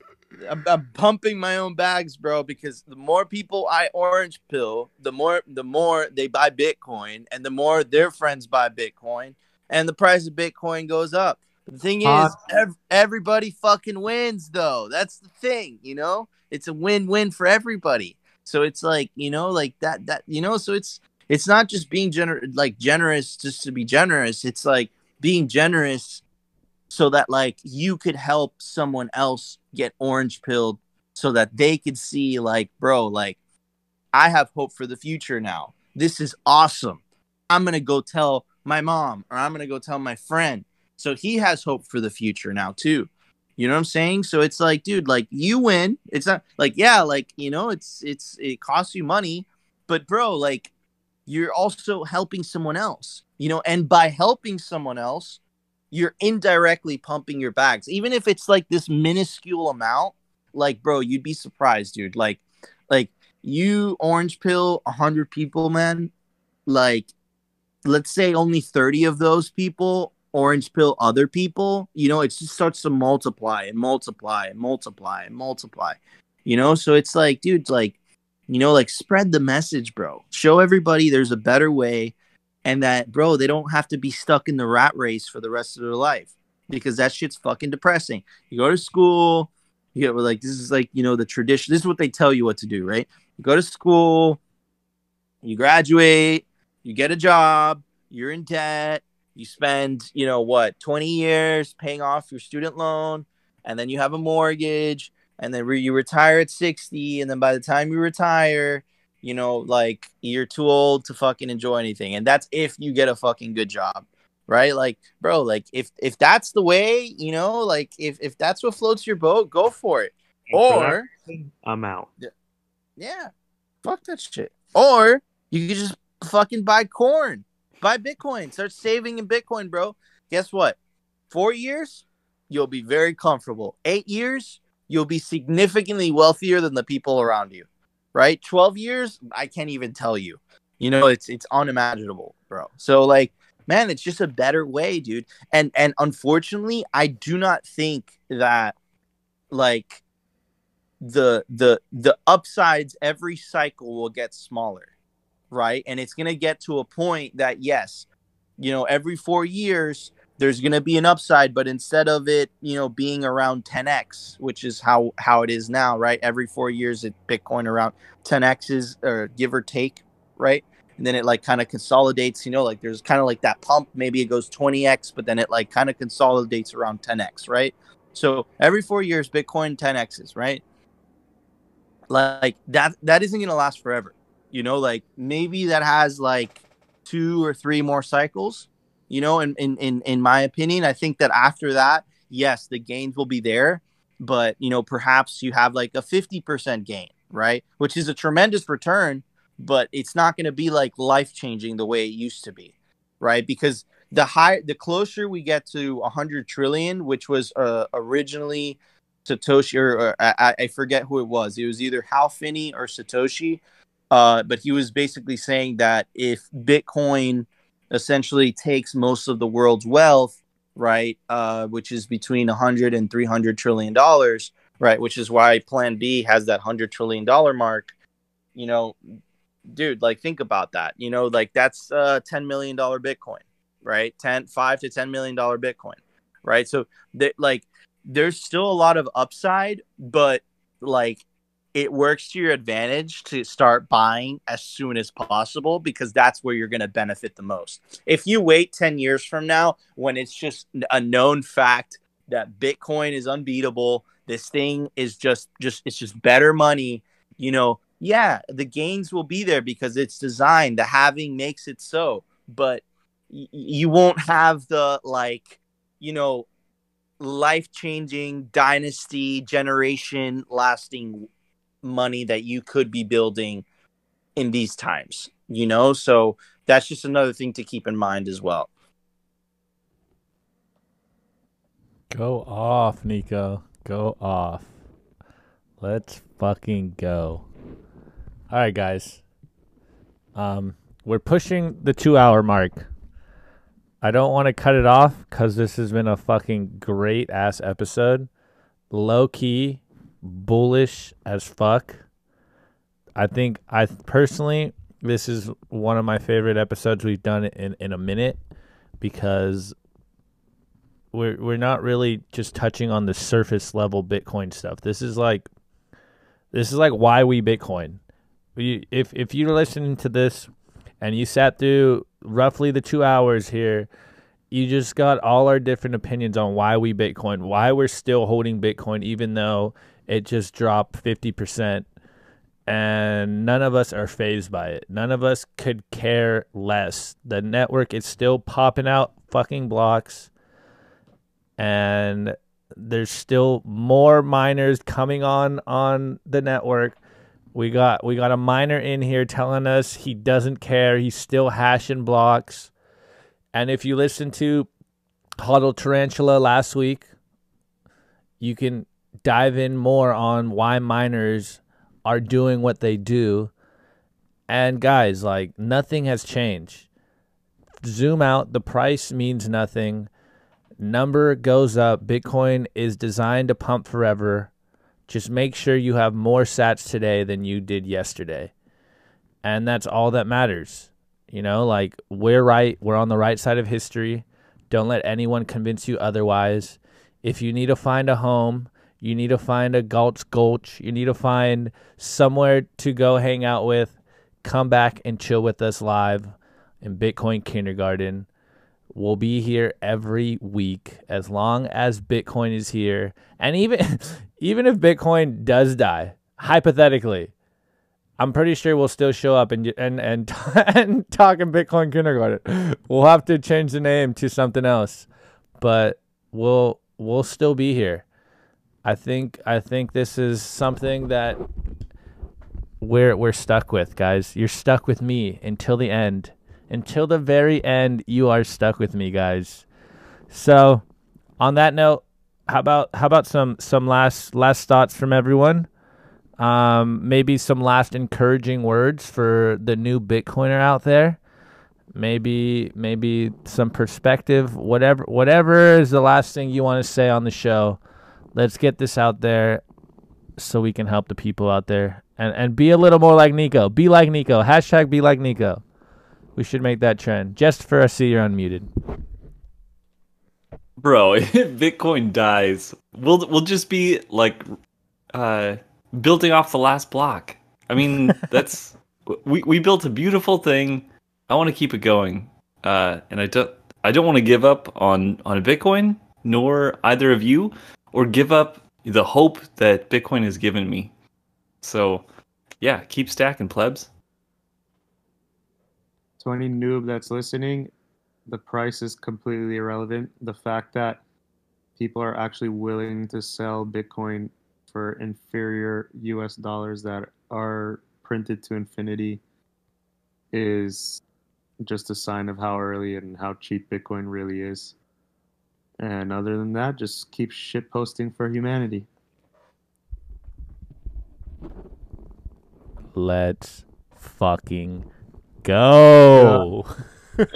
I'm, I'm pumping my own bags, bro, because the more people I orange pill, the more the more they buy Bitcoin, and the more their friends buy Bitcoin, and the price of Bitcoin goes up. The thing is, ev- everybody fucking wins, though. That's the thing, you know. It's a win-win for everybody. So it's like you know, like that, that you know. So it's it's not just being gener- like generous just to be generous. It's like being generous so that like you could help someone else get orange pilled so that they could see like bro like i have hope for the future now this is awesome i'm gonna go tell my mom or i'm gonna go tell my friend so he has hope for the future now too. You know what i'm saying? So it's like dude like you win. It's not like yeah like you know it's it's it costs you money but bro like you're also helping someone else you know? And by helping someone else you're indirectly pumping your bags. Even if it's like this minuscule amount like bro you'd be surprised dude. Like like you orange pill 100 people man. Like let's say only 30 of those people orange pill other people you know it just starts to multiply and multiply and multiply and multiply you know? So it's like dude like you know like spread the message bro. Show everybody there's a better way and that bro they don't have to be stuck in the rat race for the rest of their life because that shit's fucking depressing. You go to school you get like this is like you know the tradition this is what they tell you what to do right? You go to school you graduate you get a job you're in debt you spend you know what 20 years paying off your student loan and then you have a mortgage and then re- you retire at 60 and then by the time you retire you know like you're too old to fucking enjoy anything. And that's if you get a fucking good job right? Like bro like if if that's the way you know like if if that's what floats your boat go for it.
And for that
or
I'm out.
yeah. Fuck that shit. Or you could just fucking buy corn buy bitcoin start saving in bitcoin bro guess what four years you'll be very comfortable. Eight years, you'll be significantly wealthier than the people around you. Right? Twelve years, I can't even tell you. You know, it's it's unimaginable, bro. So like, man, it's just a better way, dude. And and unfortunately, I do not think that like the the the upsides every cycle will get smaller right? And it's going to get to a point that yes you know every 4 years there's going to be an upside but instead of it you know being around 10x which is how how it is now right? Every 4 years it bitcoin around 10x is or give or take right? And then it like kind of consolidates you know like there's kind of like that pump maybe it goes 20x but then it like kind of consolidates around 10x right? So every 4 years bitcoin 10x's right? Like that that isn't going to last forever you know like maybe that has like two or three more cycles you know in in in, in my opinion. I think that after that yes the gains will be there but you know perhaps you have like a 50% gain right? Which is a tremendous return but it's not going to be like life changing the way it used to be right? Because the high the closer we get to 100 trillion which was uh, originally satoshi or, or I, I forget who it was. It was either hal finney or satoshi uh, but he was basically saying that if bitcoin essentially takes most of the world's wealth right uh, which is between 100 and 300 trillion dollars right which is why PlanB has that 100 trillion dollar mark you know dude like think about that you know like that's uh 10 million dollar bitcoin right 10 5 to 10 million dollar bitcoin right? So that like there's still a lot of upside but like it works to your advantage to start buying as soon as possible because that's where you're going to benefit the most if you wait 10 years from now when it's just a known fact that bitcoin is unbeatable this thing is just just it's just better money you know yeah, the gains will be there because it's designed. The halving makes it so, but y- you won't have the like, you know, life changing dynasty generation lasting money that you could be building in these times, you know? So that's just another thing to keep in mind as well.
Go off, Nico. Go off. Let's fucking go. All right, guys. Um, we're pushing the two hour mark. I don't want to cut it off because this has been a fucking great ass episode. Low key, bullish as fuck. I think I personally, this is one of my favorite episodes we've done in, in a minute because we're we're not really just touching on the surface level Bitcoin stuff. This is like this is like why we Bitcoin if if you're listening to this and you sat through roughly the two hours here, you just got all our different opinions on why we Bitcoin, why we're still holding Bitcoin, even though it just dropped fifty percent, and none of us are fazed by it. None of us could care less. The network is still popping out fucking blocks, and there's still more miners coming on on the network we got we got a miner in here telling us he doesn't care. He's still hashing blocks. And if you listen to Huddle Tarantula last week, you can dive in more on why miners are doing what they do. And guys, like nothing has changed. Zoom out, the price means nothing. Number goes up. Bitcoin is designed to pump forever. Just make sure you have more sats today than you did yesterday. And that's all that matters. You know, like we're right, we're on the right side of history. Don't let anyone convince you otherwise. If you need to find a home, you need to find a Gulch Gulch, you need to find somewhere to go hang out with, come back and chill with us live in Bitcoin Kindergarten. We'll be here every week as long as Bitcoin is here. And even even if Bitcoin does die, hypothetically, I'm pretty sure we'll still show up and and and, and talk in Bitcoin kindergarten. We'll have to change the name to something else, but we'll we'll still be here. I think I think this is something that we're we're stuck with, guys. You're stuck with me until the end until the very end, you are stuck with me, guys. So, on that note, how about how about some some last last thoughts from everyone? Um, maybe some last encouraging words for the new Bitcoiner out there. Maybe maybe some perspective. Whatever whatever is the last thing you want to say on the show. Let's get this out there so we can help the people out there and and be a little more like Nico. Be like Nico. Hashtag be like Nico. We should make that trend. Justifer, see you're unmuted.
Bro, if Bitcoin dies, we'll we'll just be like uh building off the last block. I mean, that's we we built a beautiful thing. I want to keep it going. Uh and I don't I don't want to give up on on Bitcoin nor either of you or give up the hope that Bitcoin has given me. So, yeah, keep stacking plebs.
To any noob that's listening, the price is completely irrelevant. The fact that people are actually willing to sell Bitcoin for inferior US dollars that are printed to infinity is just a sign of how early and how cheap Bitcoin really is. And other than that, just keep shit posting for humanity.
Let's fucking go.
Oh.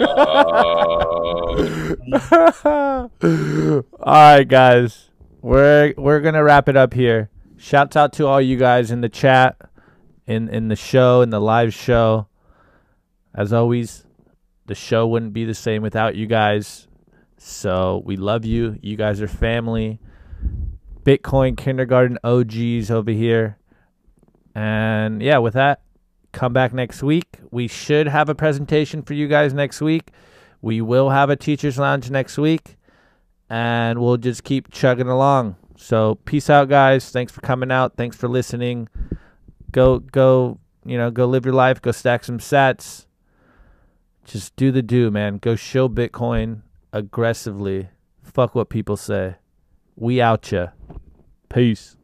all right, guys. We're we're gonna wrap it up here. Shouts out to all you guys in the chat, in in the show, in the live show. As always, the show wouldn't be the same without you guys. So we love you. You guys are family. Bitcoin kindergarten OGs over here. And yeah, with that, come back next week. We should have a presentation for you guys next week. We will have a teacher's lounge next week. And we'll just keep chugging along. So peace out, guys. Thanks for coming out. Thanks for listening. Go go, you know, go live your life. Go stack some sats. Just do the do, man. Go show Bitcoin aggressively. Fuck what people say. We out ya. Peace.